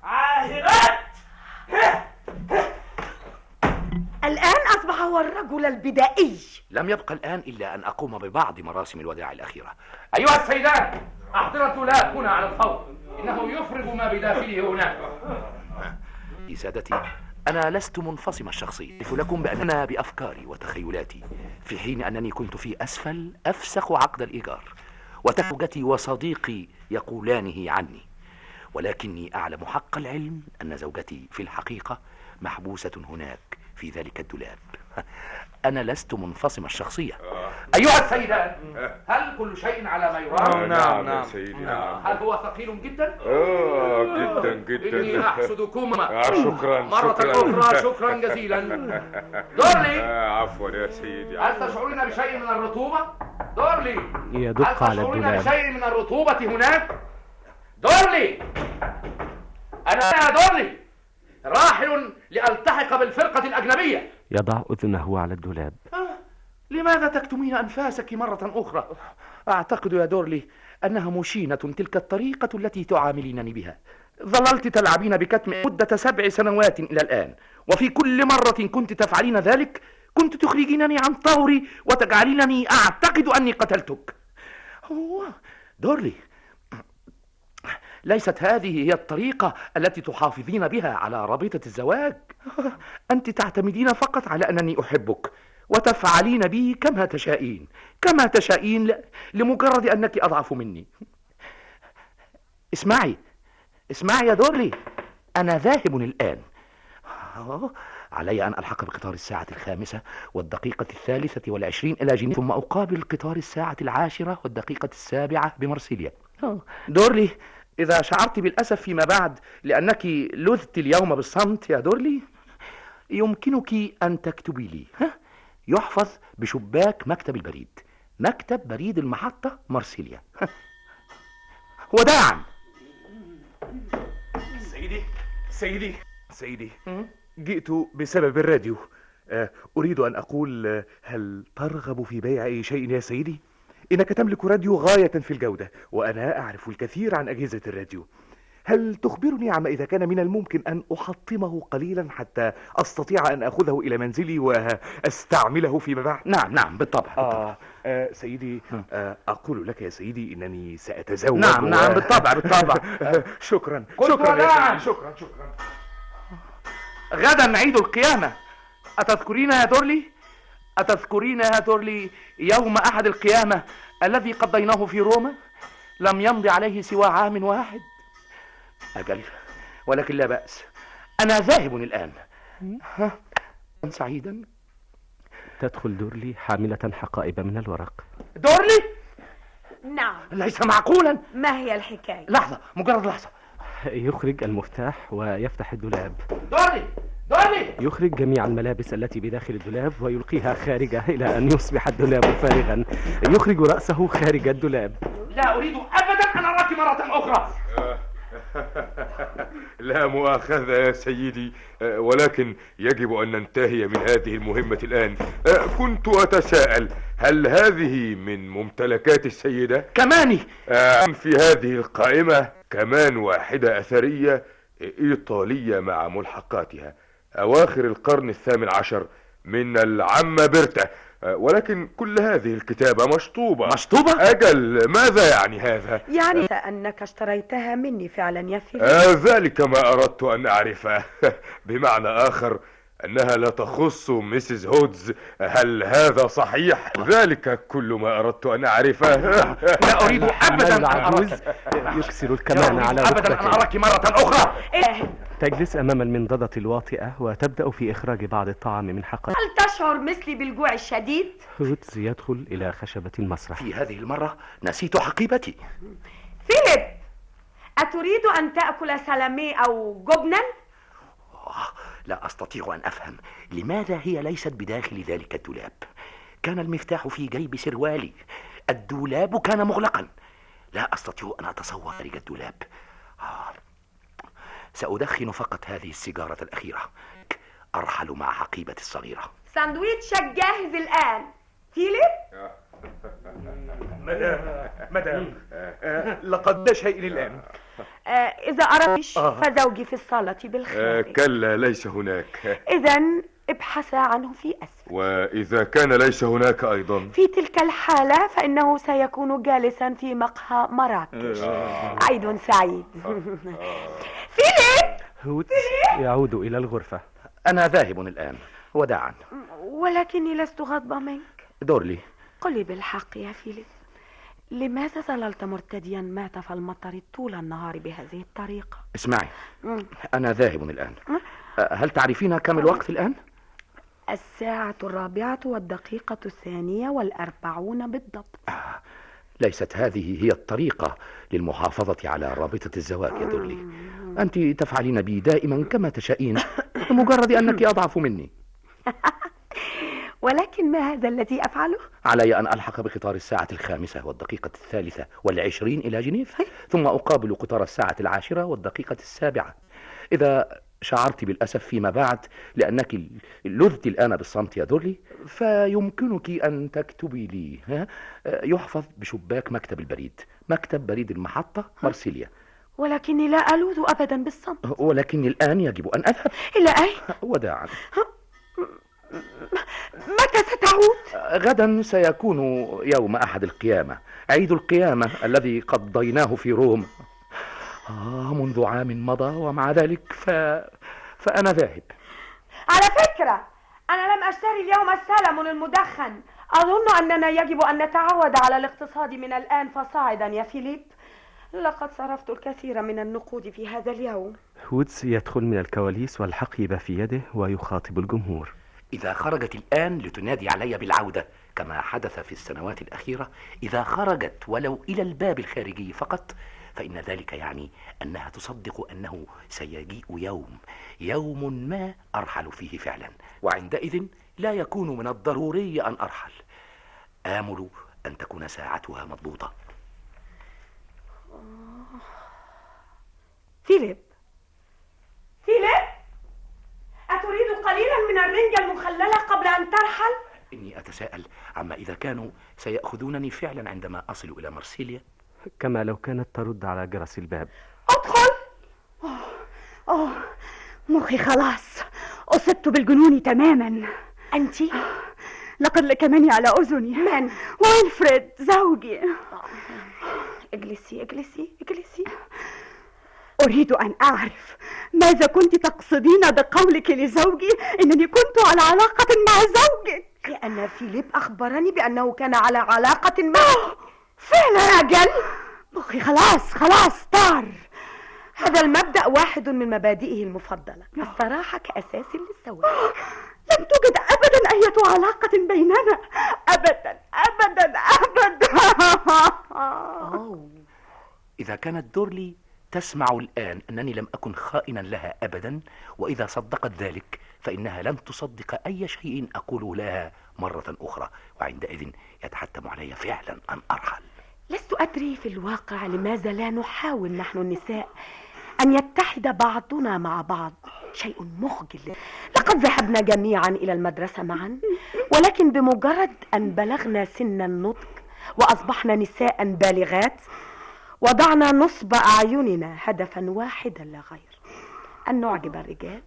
عاهرات الآن أصبح هو الرجل البدائي لم يبقى الآن إلا أن أقوم ببعض مراسم الوداع الأخيرة أيها السيدات أحضر الدولاب هنا على الفور إنه يفرغ ما بداخله هناك. سادتي أنا لست منفصم الشخصية أعرف لكم بأننا بأفكاري وتخيلاتي في حين أنني كنت في أسفل أفسخ عقد الإيجار وزوجتي وصديقي يقولانه عني. ولكني أعلم حق العلم أن زوجتي في الحقيقة محبوسة هناك في ذلك الدولاب. أنا لست منفصم الشخصية. أيها السيدات هل كل شيء على ما يرام؟ نعم نعم سيدي نعم. هل هو ثقيل جدا؟ آه جدا إني جدا أحسدكما آه شكرا مرة شكرا. أخرى شكرا جزيلا. *laughs* دورلي. آه عفوا يا سيدي هل تشعرين بشيء من الرطوبة؟ دورلي. يدق هل على تشعرين الدولاب. بشيء من الرطوبة هناك؟ دورلي. أنا يا دورلي. راحل لألتحق بالفرقة الأجنبية. يضع أذنه على الدولاب. آه، لماذا تكتمين أنفاسك مرة أخرى؟ أعتقد يا دورلي أنها مشينة تلك الطريقة التي تعاملينني بها. ظللت تلعبين بكتم مدة سبع سنوات إلى الآن وفي كل مرة كنت تفعلين ذلك كنت تخرجينني عن طوري وتجعلينني أعتقد أني قتلتك. أوه، دورلي. ليست هذه هي الطريقة التي تحافظين بها على رابطة الزواج. *laughs* أنت تعتمدين فقط على أنني أحبك وتفعلين بي كما تشائين. كما تشائين. لمجرد أنك أضعف مني. اسمعي اسمعي يا دورلي أنا ذاهب الآن. علي أن ألحق بقطار الساعة الخامسة والدقيقة الثالثة والعشرين إلى جنيف ثم أقابل قطار الساعة العاشرة والدقيقة السابعة بمرسيليا دورلي إذا شعرت بالأسف فيما بعد لأنك لذت اليوم بالصمت يا دورلي يمكنك أن تكتبي لي ها؟ يحفظ بشباك مكتب البريد مكتب بريد المحطة مرسيليا. *laughs* وداعا سيدي سيدي سيدي جئت بسبب الراديو آه، أريد أن أقول آه، هل ترغب في بيع أي شيء يا سيدي؟ إنك تملك راديو غاية في الجودة وأنا أعرف الكثير عن أجهزة الراديو هل تخبرني عما إذا كان من الممكن أن أحطمه قليلا حتى أستطيع أن أخذه إلى منزلي وأستعمله فيما بعد؟ نعم نعم بالطبع, بالطبع. آه, آه سيدي آه أقول لك يا سيدي إنني سأتزوج نعم و- نعم بالطبع بالطبع *laughs* آه، شكرا شكرا يا. سيدي شكرا شكرا غدا عيد القيامة أتذكرين يا دورلي؟ أتذكرين يا دورلي يوم أحد القيامة الذي قضيناه في روما؟ لم يمض عليه سوى عام واحد. أجل ولكن لا بأس أنا ذاهب الآن. ها؟ سعيدا؟ تدخل دورلي حاملة حقائب من الورق. دورلي؟ نعم. ليس معقولا. ما هي الحكاية؟ لحظة مجرد لحظة. يخرج المفتاح ويفتح الدولاب. دورلي! يخرج جميع الملابس التي بداخل الدولاب ويلقيها خارجة إلى أن يصبح الدولاب فارغا. يخرج رأسه خارج الدولاب. لا أريد أبدا أن أراك مرة أخرى. *laughs* لا مؤاخذة يا سيدي ولكن يجب أن ننتهي من هذه المهمة الآن. كنت أتساءل هل هذه من ممتلكات السيدة؟ كماني! أم في هذه القائمة كمان واحدة أثرية إيطالية مع ملحقاتها؟ أواخر القرن الثامن عشر من العمة بيرتا آه، ولكن كل هذه الكتابة مشطوبة مشطوبة؟ أجل ماذا يعني هذا؟ يعني أنك اشتريتها مني فعلا يا فيليب آه ذلك ما أردت أن أعرفه *laughs* بمعنى آخر أنها لا تخص مسز هودز. هل هذا صحيح؟ ذلك كل ما أردت أن أعرفه. لا أريد أبدا أن أراك. يكسر الكمان أريد على أبدا أن أراك مرة أخرى. إيه، تجلس أمام المنضدة الواطئة وتبدأ في إخراج بعض الطعام من حقائب هل تشعر مثلي بالجوع الشديد؟ هودز يدخل إلى خشبة المسرح. في هذه المرة نسيت حقيبتي. فيليب أتريد أن تأكل سلامي أو جبنا؟ آه، لا أستطيع أن أفهم لماذا هي ليست بداخل ذلك الدولاب. كان المفتاح في جيب سروالي. الدولاب كان مغلقا. لا أستطيع أن أتصور خارج الدولاب. آه، سأدخن فقط هذه السيجارة الأخيرة. أرحل مع حقيبتي الصغيرة. ساندويتشك جاهز الآن. فيليب؟ *laughs* مدام مدام. *laughs* آه، لقد لا شيء الآن إذا أردت آه. فزوجي في الصالة آه، بالخارج كلا ليس هناك. إذا ابحثا عنه في أسفل. وإذا كان ليس هناك أيضا. في تلك الحالة فإنه سيكون جالسا في مقهى مراكش عيد سعيد. *laughs* فيليب! هوتس يعود إلى الغرفة. أنا ذاهب الآن. وداعا. ولكني لست غاضبة منك. دورلي قل لي بالحق يا فيليب. لماذا ظللت مرتديا معطف المطر طول النهار بهذه الطريقة؟ اسمعي. أنا ذاهب الآن أه، هل تعرفين كم الوقت الآن؟ الساعة الرابعة والدقيقة الثانية والأربعون بالضبط ليست هذه هي الطريقة للمحافظة على رابطة الزواج يا دورلي أنت تفعلين بي دائما كما تشائين بمجرد أنك أضعف مني *laughs* ولكن ما هذا الذي أفعله؟ علي أن ألحق بقطار الساعة الخامسة والدقيقة الثالثة والعشرين إلى جنيف ثم أقابل قطار الساعة العاشرة والدقيقة السابعة. إذا شعرت بالأسف فيما بعد لأنك لذت الآن بالصمت يا دورلي فيمكنك أن تكتبي لي ها؟ يحفظ بشباك مكتب البريد مكتب بريد المحطة مرسيليا. ولكني لا ألوذ أبدا بالصمت. ولكني الآن يجب أن أذهب. إلى أين؟ وداعا. متى ستعود؟ غدا سيكون يوم أحد القيامة عيد القيامة الذي قضيناه في روم. آه منذ عام مضى ومع ذلك ف... فأنا ذاهب. على فكرة أنا لم أشتري اليوم السلمون المدخن. أظن أننا يجب أن نتعود على الاقتصاد من الآن فصاعدا يا فيليب. لقد صرفت الكثير من النقود في هذا اليوم. هوتس يدخل من الكواليس والحقيبة في يده ويخاطب الجمهور. إذا خرجت الآن لتنادي علي بالعودة كما حدث في السنوات الأخيرة إذا خرجت ولو إلى الباب الخارجي فقط فإن ذلك يعني أنها تصدق أنه سيجيء يوم يوم ما أرحل فيه فعلا وعندئذ لا يكون من الضروري أن أرحل. آمل أن تكون ساعتها مضبوطة. فيليب أتريد قليلا من الرنجة المخللة قبل أن ترحل؟ إني أتساءل عما إذا كانوا سيأخذونني فعلا عندما أصل إلى مرسيليا كما لو كانت ترد على جرس الباب. أدخل! أوه مخي خلاص. أصبت بالجنون تماما. أنت؟ لقد لكمني على أذني. من؟ ويلفريد زوجي. إجلسي إجلسي إجلسي. أريد أن أعرف ماذا كنت تقصدين بقولك لزوجي؟ إنني كنت على علاقة مع زوجك. لأن فيليب أخبرني بأنه كان على علاقة معك فعلا أجل مخي خلاص خلاص طار. هذا المبدأ واحد من مبادئه المفضلة. الصراحة كأساس للزواج. لم توجد أبدا أية علاقة بيننا. أبدا أبدا أبدا. *laughs* إذا كانت دورلي تسمع الآن أنني لم أكن خائنا لها أبدا وإذا صدقت ذلك فإنها لن تصدق أي شيء أقوله لها مرة أخرى. وعندئذ يتحتم علي فعلا أن أرحل. لست أدري في الواقع لماذا لا نحاول نحن النساء أن يتحد بعضنا مع بعض. شيء مخجل. لقد ذهبنا جميعا إلى المدرسة معا ولكن بمجرد أن بلغنا سن النضج وأصبحنا نساء بالغات وضعنا نصب أعيننا هدفا واحدا لا غير. أن نعجب الرجال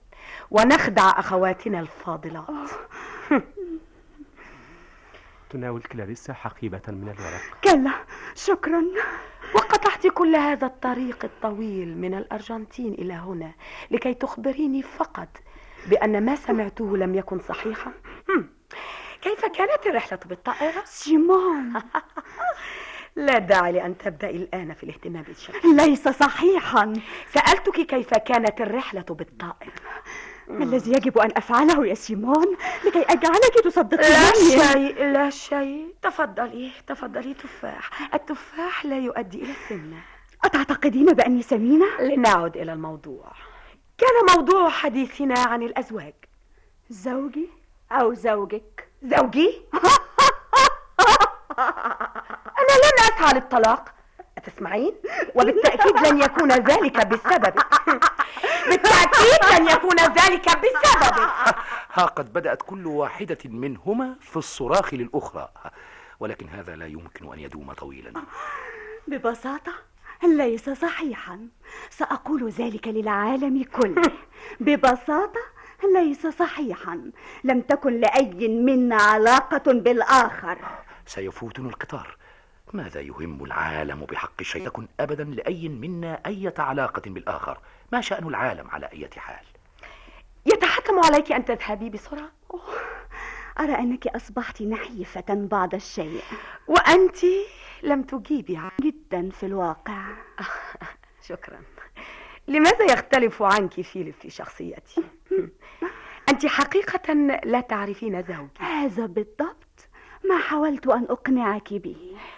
ونخدع أخواتنا الفاضلات. *laughs* تناول كلاريسا حقيبة من الورق. كلا شكرا. وقطعت كل هذا الطريق الطويل من الأرجنتين إلى هنا لكي تخبريني فقط بأن ما سمعته لم يكن صحيحا. كيف كانت الرحلة بالطائرة؟ سيمون. *laughs* لا داعي لأن تبدأي الآن في الاهتمام بالشكل ليس صحيحا. سألتك كيف كانت الرحلة بالطائرة ما الذي يجب أن أفعله يا سيمون؟ لكي أجعلك لا تصدقيني شيء لا شيء. تفضلي تفضلي تفاح. التفاح لا يؤدي إلى السمنة. أتعتقدين بأني سمينة؟ لنعد إلى الموضوع. كان موضوع حديثنا عن الأزواج. زوجي؟ أو زوجك. زوجي؟ *laughs* أنا لن أسعى للطلاق. أتسمعين؟ وبالتأكيد لن يكون ذلك بسببك. بالتأكيد لن يكون ذلك بسببك. ها قد بدأت كل واحدة منهما في الصراخ للأخرى. ولكن هذا لا يمكن أن يدوم طويلا. ببساطة ليس صحيحا. سأقول ذلك للعالم كله. ببساطة ليس صحيحا. لم تكن لأي منا علاقة بالآخر. سيفوتنا القطار. ماذا يهم العالم بحق شيء تكن أبدا لأي منا أي علاقة بالآخر؟ ما شأن العالم على أي حال؟ يتحتم عليك أن تذهبي بسرعة. أرى أنك أصبحت نحيفة بعض الشيء. وأنت لم تجيبي جدا في الواقع. *laughs* شكرا. لماذا يختلف عنك فيليب في شخصيتي؟ *laughs* أنت حقيقة لا تعرفين زوجي. هذا بالضبط. ما حاولت أن أقنعك به.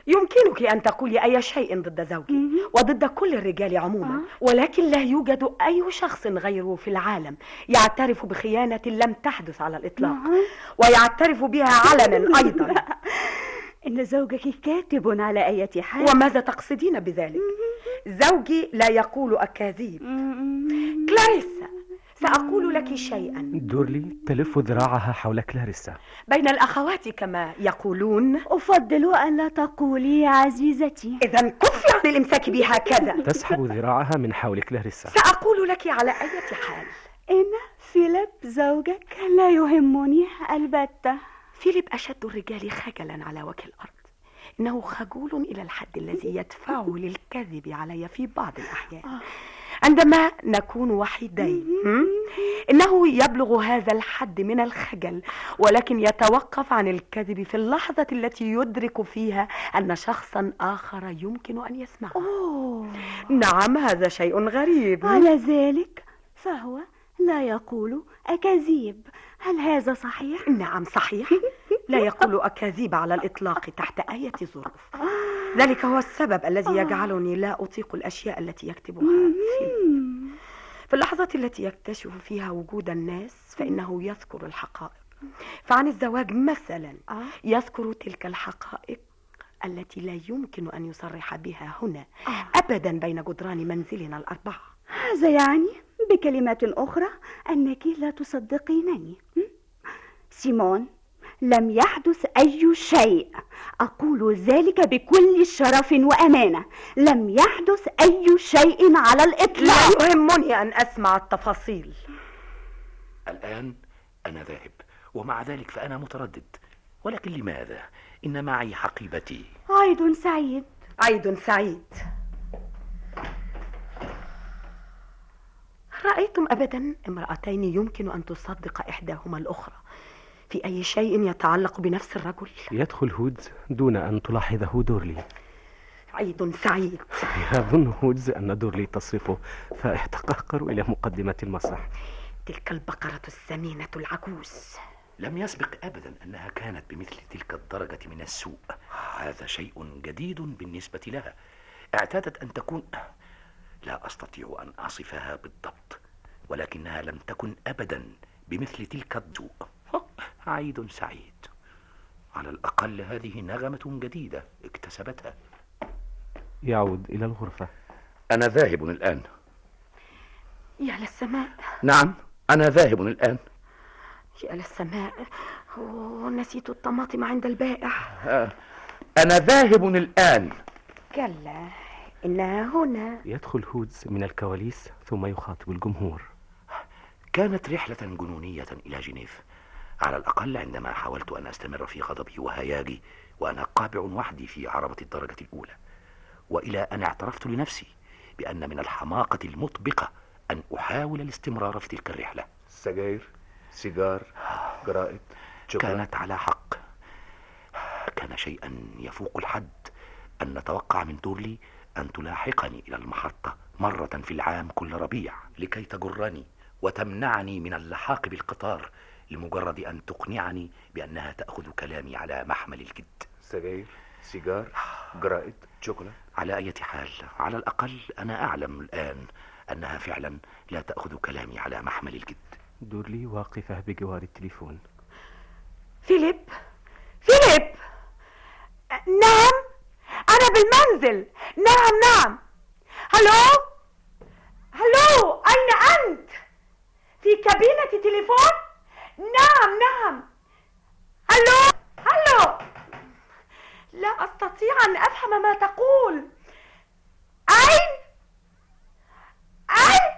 يمكنك أن تقولي أي شيء ضد زوجي وضد كل الرجال عموما ولكن لا يوجد أي شخص غيره في العالم يعترف بخيانة لم تحدث على الإطلاق ويعترف بها علنا أيضا. *laughs* إن زوجك كاتب على أي حال. وماذا تقصدين بذلك؟ زوجي لا يقول أكاذيب. كلاريسا سأقول لك شيئا. دورلي تلف ذراعها حول كلاريسا. بين الأخوات كما يقولون. أفضل أن لا تقولي يا عزيزتي. إذا كفي عن الإمساك بي هكذا تسحب ذراعها من حول كلاريسا. سأقول لك على أي حال. إن فيليب زوجك لا يهمني البتة. فيليب أشد الرجال خجلا على وجه الأرض. إنه خجول إلى الحد الذي يدفعه للكذب علي في بعض الأحيان. عندما نكون وحيدين؟ إنه يبلغ هذا الحد من الخجل ولكن يتوقف عن الكذب في اللحظة التي يدرك فيها أن شخصا آخر يمكن أن يسمعه أوه. نعم هذا شيء غريب على ذلك فهو لا يقول أكاذيب هل هذا صحيح؟ نعم صحيح *laughs* لا يقول أكاذيب على الإطلاق تحت أي ظروف. ذلك هو السبب الذي يجعلني لا أطيق الأشياء التي يكتبها. في اللحظة التي يكتشف فيها وجود الناس فإنه يذكر الحقائق. فعن الزواج مثلا يذكر تلك الحقائق التي لا يمكن أن يصرح بها هنا أبدا بين جدران منزلنا الأربعة. هذا يعني بكلمات أخرى أنك لا تصدقينني. سيمون لم يحدث أي شيء. أقول ذلك بكل شرف وأمانة. لم يحدث أي شيء على الإطلاق. لا يهمني أن أسمع التفاصيل. الآن أنا ذاهب ومع ذلك فأنا متردد. ولكن لماذا؟ إن معي حقيبتي. عيد سعيد. عيد سعيد. رأيتم أبدا امرأتين يمكن أن تصدق إحداهما الأخرى. في أي شيء يتعلق بنفس الرجل. يدخل هودز دون أن تلاحظه دورلي عيد سعيد. يظن هودز أن دورلي تصرفه فيتقهقر إلى مقدمة المسرح. تلك البقرة السمينة العجوز. لم يسبق أبدا أنها كانت بمثل تلك الدرجة من السوء. هذا شيء جديد بالنسبة لها. اعتادت أن تكون لا أستطيع أن أصفها بالضبط ولكنها لم تكن أبدا بمثل تلك السوء *laughs* عيد سعيد. على الأقل هذه نغمة جديدة اكتسبتها. يعود إلى الغرفة. أنا ذاهب الآن. يا للسماء. نعم أنا ذاهب الآن. يا للسماء نسيت الطماطم عند البائع. آه. أنا ذاهب الآن. كلا إنها هنا. يدخل هودز من الكواليس ثم يخاطب الجمهور. كانت رحلة جنونية إلى جنيف. على الأقل عندما حاولت أن أستمر في غضبي وهياجي وأنا قابع وحدي في عربة الدرجة الأولى وإلى أن اعترفت لنفسي بأن من الحماقة المطبقة أن أحاول الاستمرار في تلك الرحلة. سجاير سيجار جرائد. كانت على حق. كان شيئا يفوق الحد أن نتوقع من دورلي أن تلاحقني إلى المحطة مرة في العام كل ربيع. لكي تجرني وتمنعني من اللحاق بالقطار لمجرد أن تقنعني بأنها تأخذ كلامي على محمل الجد. سجاير سيجار جرائد شوكولا على أي حال على الأقل أنا أعلم الآن أنها فعلا لا تأخذ كلامي على محمل الجد. دورلي واقفة بجوار التليفون. فيليب! فيليب! نعم! أنا باب المنزل نعم نعم! هلو! هلو! أين أنت؟ في كابينة تليفون؟ نعم نعم. هلو هلو. لا أستطيع أن أفهم ما تقول. أين؟ أين؟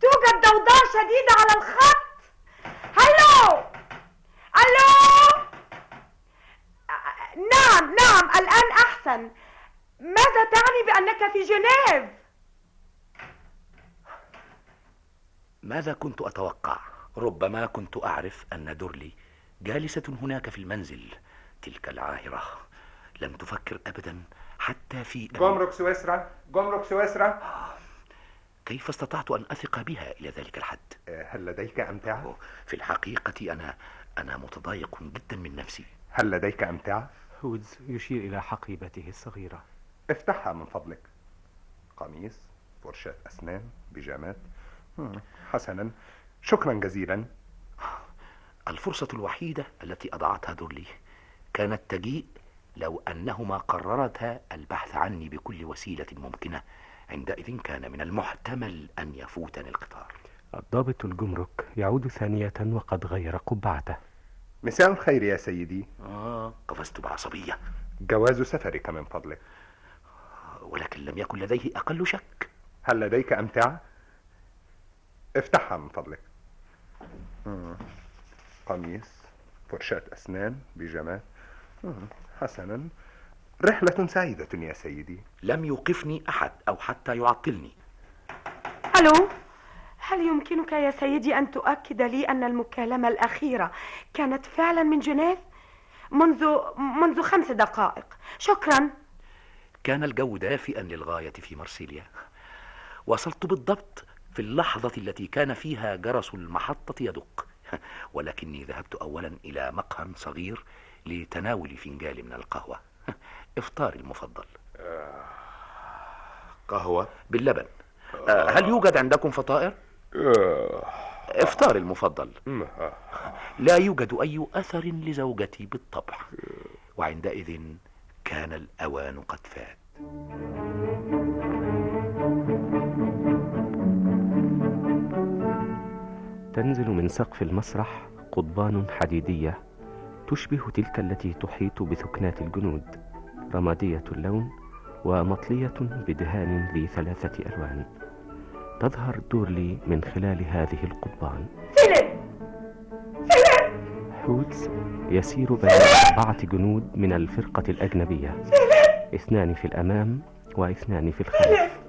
توجد ضوضاء شديدة على الخط. هلو. هلو. نعم نعم. الآن أحسن. ماذا تعني بأنك في جنيف؟ ماذا كنت أتوقع؟ ربما كنت أعرف أن دورلي جالسة هناك في المنزل. تلك العاهرة. لم تفكر أبدا حتى في أن... جمرك سويسرا. جمرك سويسرا. كيف استطعت أن أثق بها إلى ذلك الحد؟ هل لديك أمتعة؟ في الحقيقة أنا أنا متضايق جدا من نفسي. هل لديك أمتعة؟ هودز يشير إلى حقيبته الصغيرة. افتحها من فضلك. قميص فرشاة أسنان بيجامات. حسنا. شكرا جزيلا. الفرصة الوحيدة التي أضاعتها دورلي كانت تجيء لو أنهما قررتا البحث عني بكل وسيلة ممكنة. عندئذ كان من المحتمل أن يفوتني القطار. الضابط الجمرك يعود ثانية وقد غير قبعته. مساء الخير يا سيدي. آه قفزت بعصبية جواز سفرك من فضلك. ولكن لم يكن لديه أقل شك. هل لديك أمتعة؟ افتحها من فضلك. قميص فرشاة أسنان بيجامات مم. حسنا. رحلة سعيدة يا سيدي. لم يوقفني أحد أو حتى يعطلني ألو هل يمكنك يا سيدي أن تؤكد لي أن المكالمة الأخيرة كانت فعلا من جنيف؟ منذ منذ خمس دقائق. شكرا. كان الجو دافئا للغاية في مرسيليا وصلت بالضبط في اللحظة التي كان فيها جرس المحطة يدق. *laughs* ولكني ذهبت أولا إلى مقهى صغير لتناول فنجان من القهوة. *laughs* إفطاري المفضل. قهوة؟ باللبن. آه، هل يوجد عندكم فطائر؟ آه. إفطاري المفضل. آه. لا يوجد أي أثر لزوجتي بالطبع. وعندئذ كان الأوان قد فات. تنزل من سقف المسرح قضبان حديدية تشبه تلك التي تحيط بثكنات الجنود رمادية اللون ومطلية بدهان ذي ثلاثة ألوان. تظهر دورلي من خلال هذه القضبان. فيليب! هودز يسير بين أربعة جنود من الفرقة الأجنبية اثنان في الأمام واثنان في الخلف.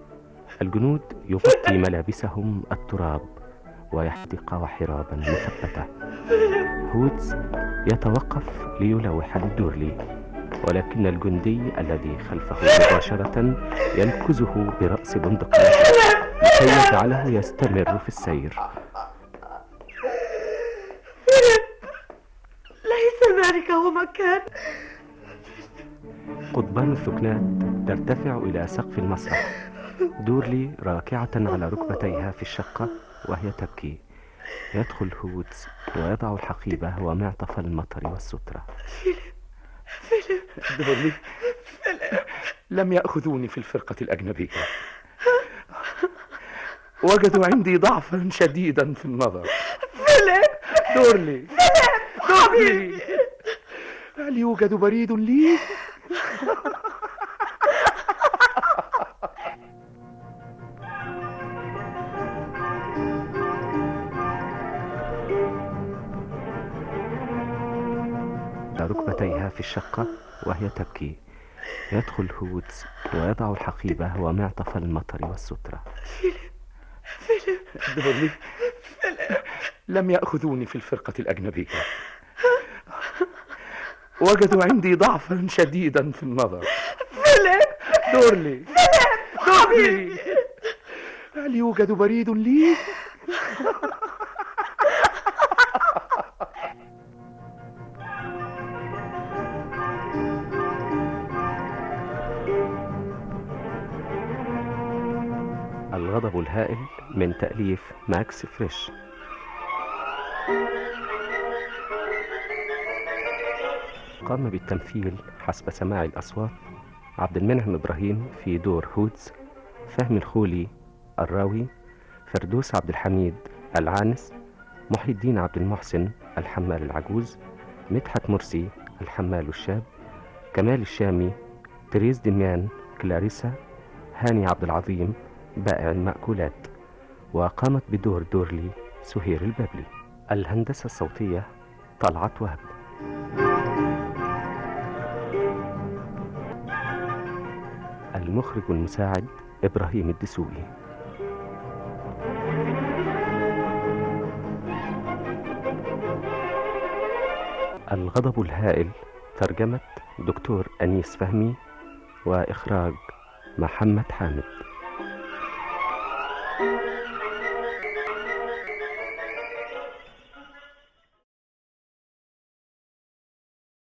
الجنود يغطي ملابسهم التراب ويحدق وحرابا مثبتة هودز يتوقف ليلوح لدورلي ولكن الجندي الذي خلفه مباشرة ينكزه برأس بندقيته لكي يجعله يستمر في السير. ليس ذلك هو مكان. قضبان الثكنات ترتفع إلى سقف المسرح. دورلي راكعة على ركبتيها في الشقة. وهي تبكي. يدخل هودز ويضع الحقيبة ومعطف المطر والسترة. دورلي لم يأخذوني في الفرقة الأجنبية. وجدوا عندي ضعفا شديدا في النظر. فيليب دورلي. حبيبي. هل يوجد بريد لي؟ في الشقة وهي تبكي. يدخل هودز ويضع الحقيبة ومعطف المطر والسترة. دورلي لم يأخذوني في الفرقة الأجنبية. وجدوا عندي ضعفا شديدا في النظر. فيليب. دورلي حبيبي. دورلي هل يوجد بريد لي؟ الغضب الهائل من تأليف ماكس فريش. قام بالتمثيل حسب سماع الأصوات عبد المنعم إبراهيم في دور هودز فهمي الخولي الراوي فردوس عبد الحميد العانس محي الدين عبد المحسن الحمال العجوز مدحت مرسي الحمال الشاب كمال الشامي تريز دميان كلاريسا هاني عبد العظيم بائع المأكولات وقامت بدور دورلي سهير البابلي. الهندسة الصوتية طلعت وهب. المخرج المساعد إبراهيم الدسوقي. الغضب الهائل ترجمة دكتور أنيس فهمي وإخراج محمد حامد.